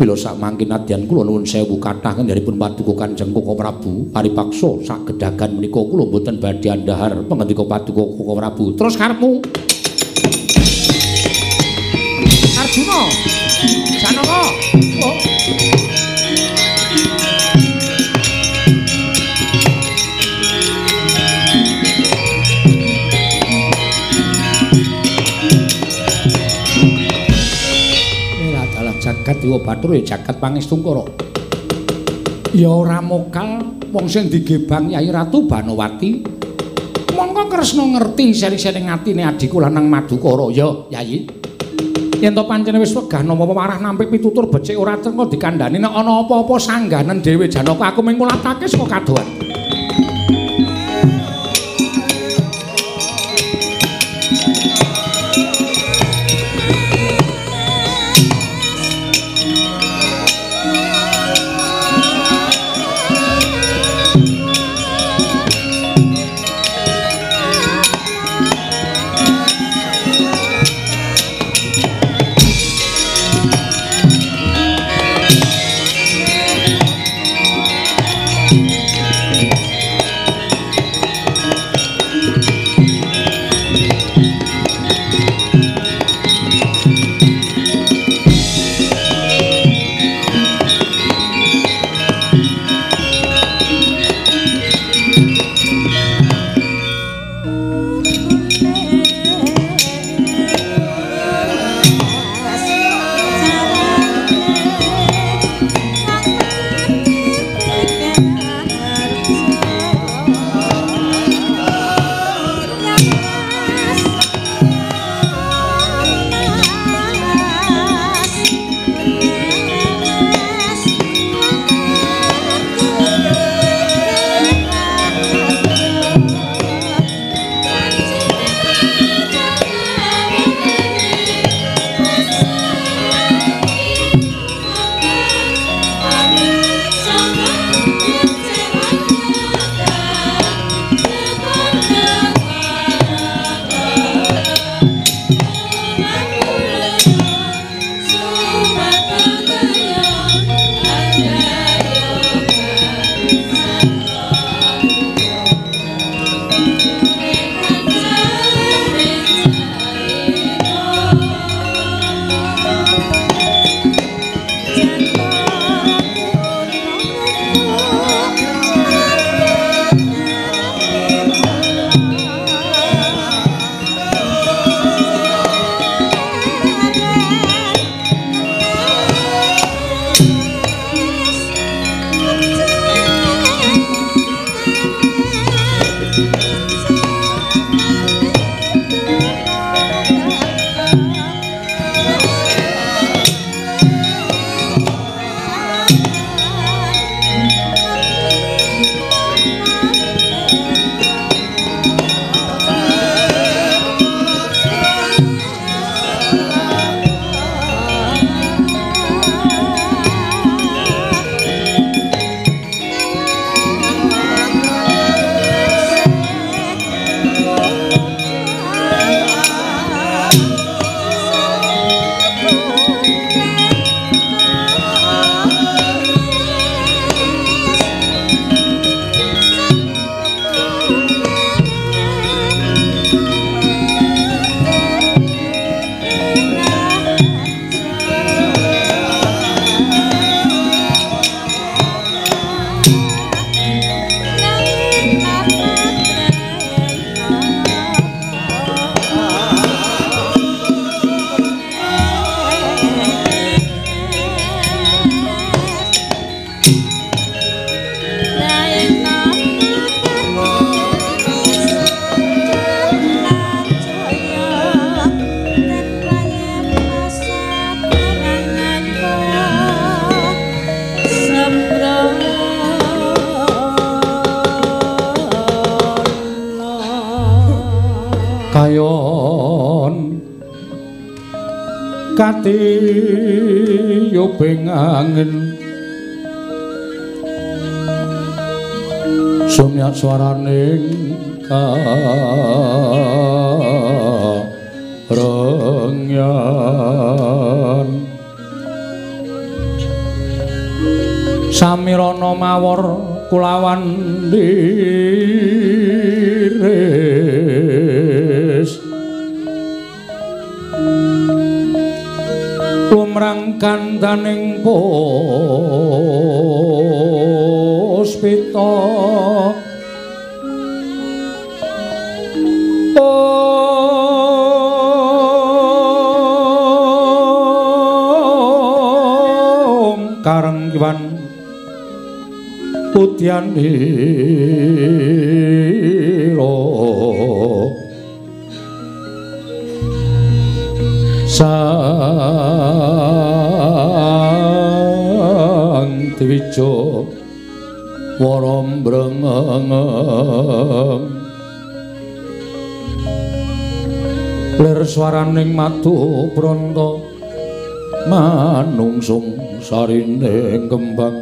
Mila sak mangkin nadyan kula nuwun sewu kathah kendharipun paduka Kanjeng Koko Prabu paripaksa sagedagan menika kula boten badhe andhahar pangandika paduka Koko Prabu. Terus karepmu Arjuna. Janaka. Oh. Ora dalah jagat Dewa Bathara ya jagat Pangestungkara. Ya ora mokal wong sing digebang Yai Ratu Banowati. Mongko Kresna ngerti seri-seri atine adiku lanang Madukara ya, Yayi. Yen to pancen wis wegah napa marah nampik pitutur becik ora tengko dikandhani nek ana apa-apa sangganen dhewe Janaka aku mung ngulatake saka kadohan suara swaraning matu pranta manungsung sarining kembang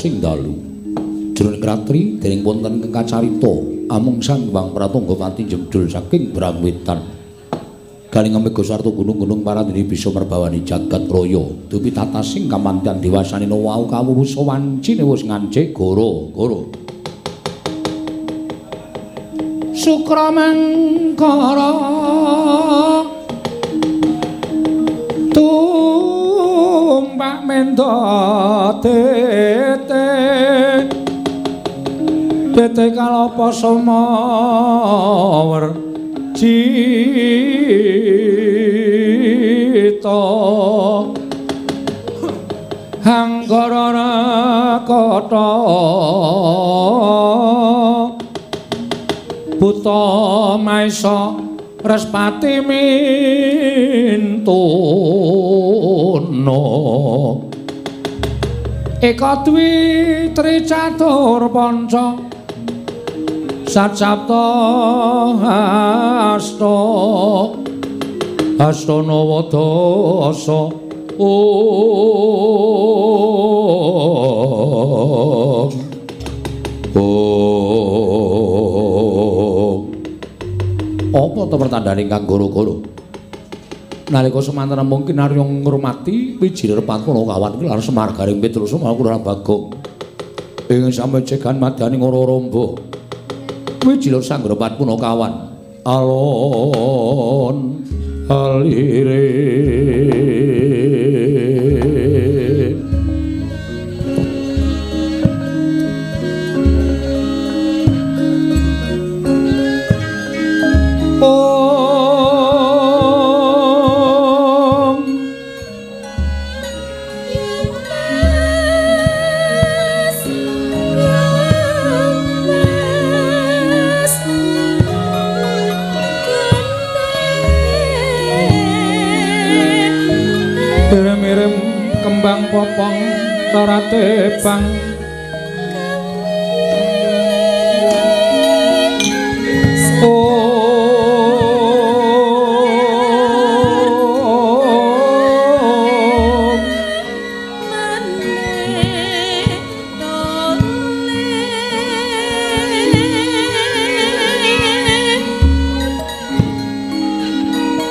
sing dalu. Jroning ratri dening wonten kang kacarita amung sang Bang Pratangga mati jemdul saking Brangwetan. Kaling mega sarta gunung-gunung paradini bisa merbawani jagat raya. Dupi tatasing kamantian dewasanina wau kawuwusa wancine wis ngancik goro-goro. Sukramangkara tumpak mendo tete kalapa samawer cita hanggarana kata buta maisa respati mintono Eka dwi tri panca Sacapta hasta Hastana wadasa Om Om Apa to pertandane kang goro-goro? nalika semanten mungkin arya ngurmati wijine repat kawan iki lar semargaring Petrus aku ora bagong ing samejegan madani ngoro rombo wijine sangrepat kono kawan. Alon alire tarate bang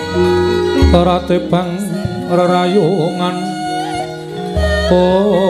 Om tarate bang rerayungan Om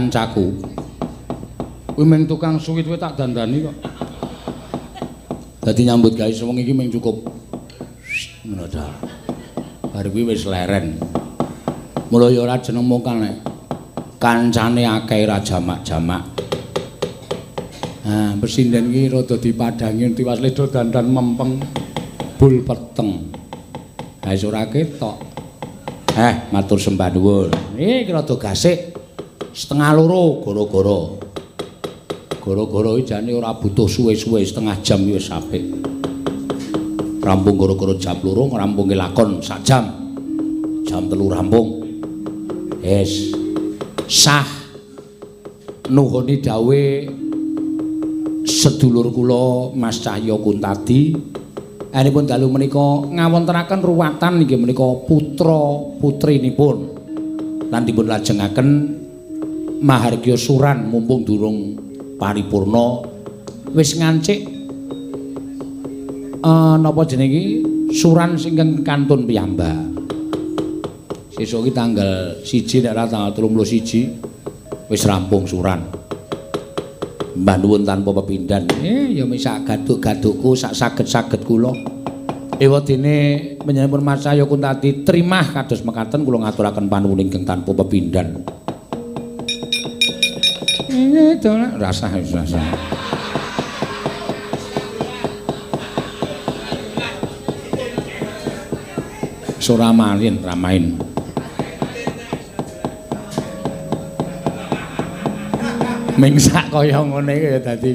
kancaku. Kuwi mung tukang suwit wae tak dandani kok. Dadi nyambut gawe sewengi iki mung cukup ngono ta. Bar kuwi wis leren. Mula ya ora jeneng mung nek kancane akeh ra jamak-jamak. Nah, pesinden iki rada dipadangi tiwas ledo dandan mempeng bul peteng. Ha ora ketok. Eh, matur sembah nuwun. Iki rada gasik setengah loro gara-gara. Gara-gara jane ora butuh suwe-suwe setengah jam wis apik. Rampung gara-gara jam loro ngrampungi lakon sak jam. Jam telu rampung. Es sah nuhuni dawe sedulur kula Mas Cahya Kuntadi Anipun dalu menika ngawontenaken ruwatan inggih menika putra putrinipun lan dipun lajengaken mahargya suran mumpung durung paripurna wis ngancik eh napa jenenge suran sing kantun piyambak sesuk iki tanggal 1 nek tanggal 31 wis rampung suran Mbah nuwun tanpa pepindhan. Eh ya wis sak gaduk-gadukku sak saged-saged kula. Ewa dene panjenenganipun Mas Cahya Kuntadi trimah kados mekaten kula ngaturaken panuwun ingkang tanpa pepindhan. Dola rasa rasa. Sora malin ramain. mingsak kaya ngene iki ya dadi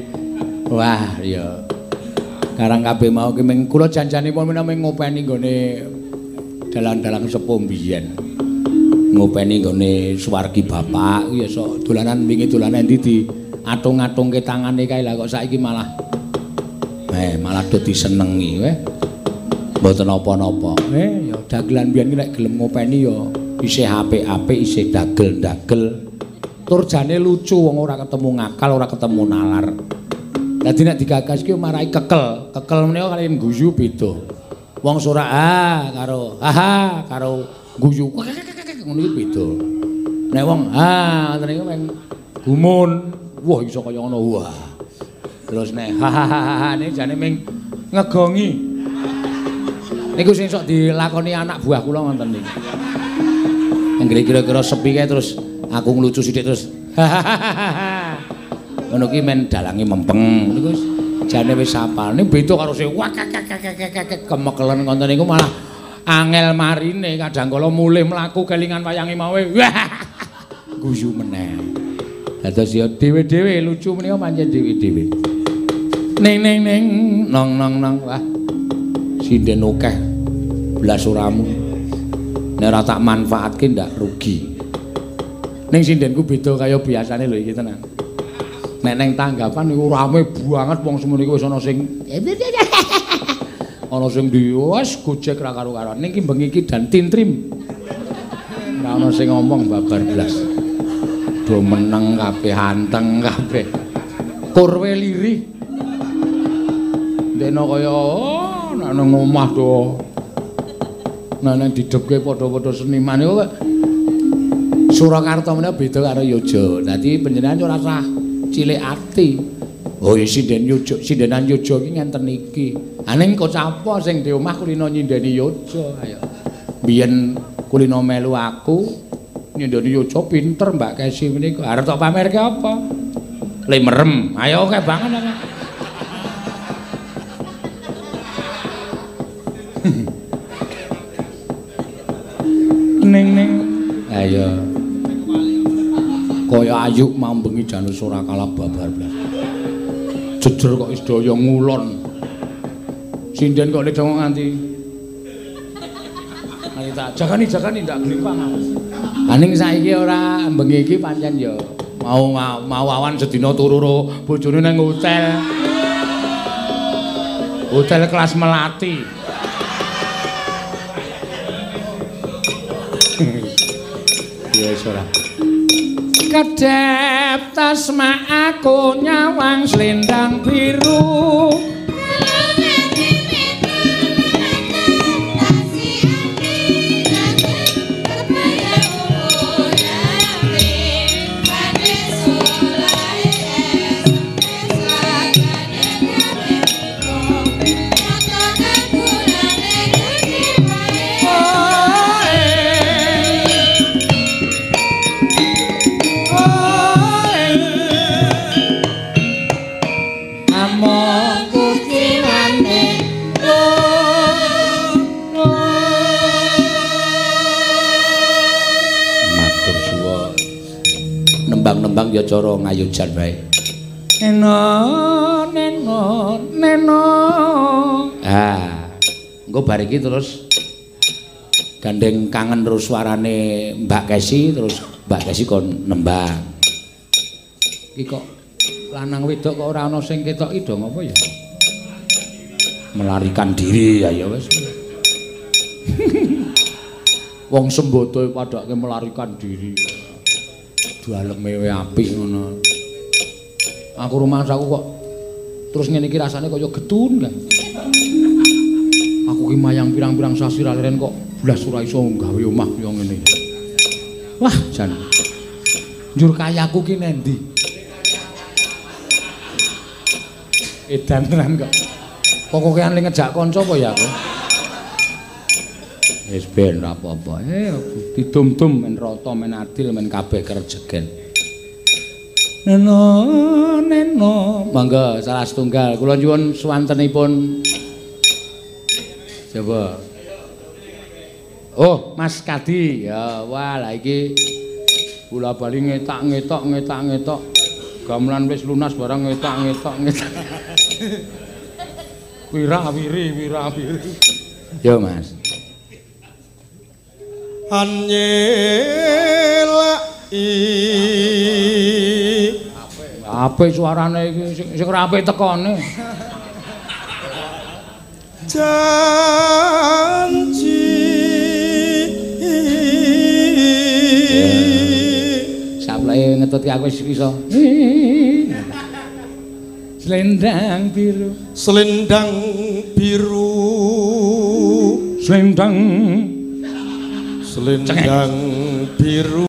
wah ya karang kabeh mau ki ming kula janjanipun menawa ngopeni nggone dalan-dalan sepuh mbiyen ngopeni nggone suwargi bapak. Ya sok dolanan wingi dolanan endi di atung-atungke tangane kae. Lah kok saiki malah eh malah do disenengi weh. Mboten apa-napa eh ya dagelan mbiyen ki nek gelem ngopeni ya isih apik-apik isih dagel-dagel. Tur jane lucu wong ora ketemu ngakal ora ketemu nalar. Dadi nek digagas ki marai kekel. Kekel menika kaliyan guyu beda. Wong sora ah karo ha karo guyu ngono iki beda. Nek wong ha ngoten iki meng gumun wah iso kaya ngono wah. Terus nek ha ne jane meng ngegongi. Niku sing sok dilakoni anak buah kula wonten niki Anggere kira-kira sepi kae terus aku nglucu sithik terus ngono ki men dalange mempeng. Niku jane wis apal. Ning beda karo sing kemekelen ngoten niku malah angel marine kadang kala mulih mlaku kelingan wayange mawe. Guyu meneh. Dados ya dhewe-dhewe lucu menika pancen dhewe-dhewe. Ning ning ning nong nong nong. Wah sinden akeh. Blas uramu nek ora tak manfaatke ndak rugi. Ning sindenku beda kaya biasane lho iki tenan. Nek ning tanggapan niku rame banget wong semono iki wis ana sing ana sing wis gojek ra karo-karoan. Ning ki bengi iki dan tintrim. Ora ana sing ngomong babar blas do meneng kabeh anteng kabeh. Kurwe lirih. Dene kaya oh, nang omah do. Nah, nang didepke padha-padha seniman iku Surakarta menika beda karo Yojo. Dadi panjenengan ora usah cilik ati. Oh, sinden Yojo, sindenan Yojo iki ngenten iki. Aning kok sapa sing di omah kulino nyindeni Yojo? Ayo. Biyen kulino melu aku nyindeni Yojo pinter Mbak Kesi menika. Arep tak pamerke apa? Le merem. Ayo oke banget apa? ning ning ayo kaya ayu mambengi janus ora kalah babar blas jejer kok wis daya ngulon. Sinden kok nek nganti. Ayo tak jagani jagani ndak glimpang aning saiki ora bengi iki pancen ya. Mau mau awan sedina turu ro bojone nang hotel. Hotel kelas melati. Ya wis ora. Tasma aku nyawang slendang biru. Cara ngayujan bae. Neno, neno, neno. Ah, engko bar iki terus gandeng kangen terus suarane Mbak Kesi terus Mbak Kesi kon nembang. Iki kok lanang wedok kok ora ana sing ketok idong apa ya? melarikan diri ya ya wis. Wong sembodo padake melarikan diri. Daleme wae apik ngono. Aku rumangsaku kok terus ngene iki rasane kaya getun kan. Aku ki mayang pirang-pirang sasi leren kok blas ora iso gawe omah kaya ngene. Wah, jan. Njur kayaku ki nendi? Edan tenan kok. Pokoke ngejak kanca apa ya aku? Wis ben apa-apa. Eh, didum-dum men rata men adil men kabeh kerejegen. Neno, neno. Monggo salah setunggal kula nyuwun swantenipun. Coba. Oh, Mas Kadi. Ya, wah lah iki Bola bali ngetak-ngetok, ngetak-ngetok. Gamelan wis lunas barang ngetak-ngetok, ngetak. Wira-wiri, wira-wiri. Yo, Mas. Anyelai Apik suarane iki sing sing apik tekone. janji Sapleke ngetuti aku wis iso. Selendang biru, selendang biru selendang selendang biru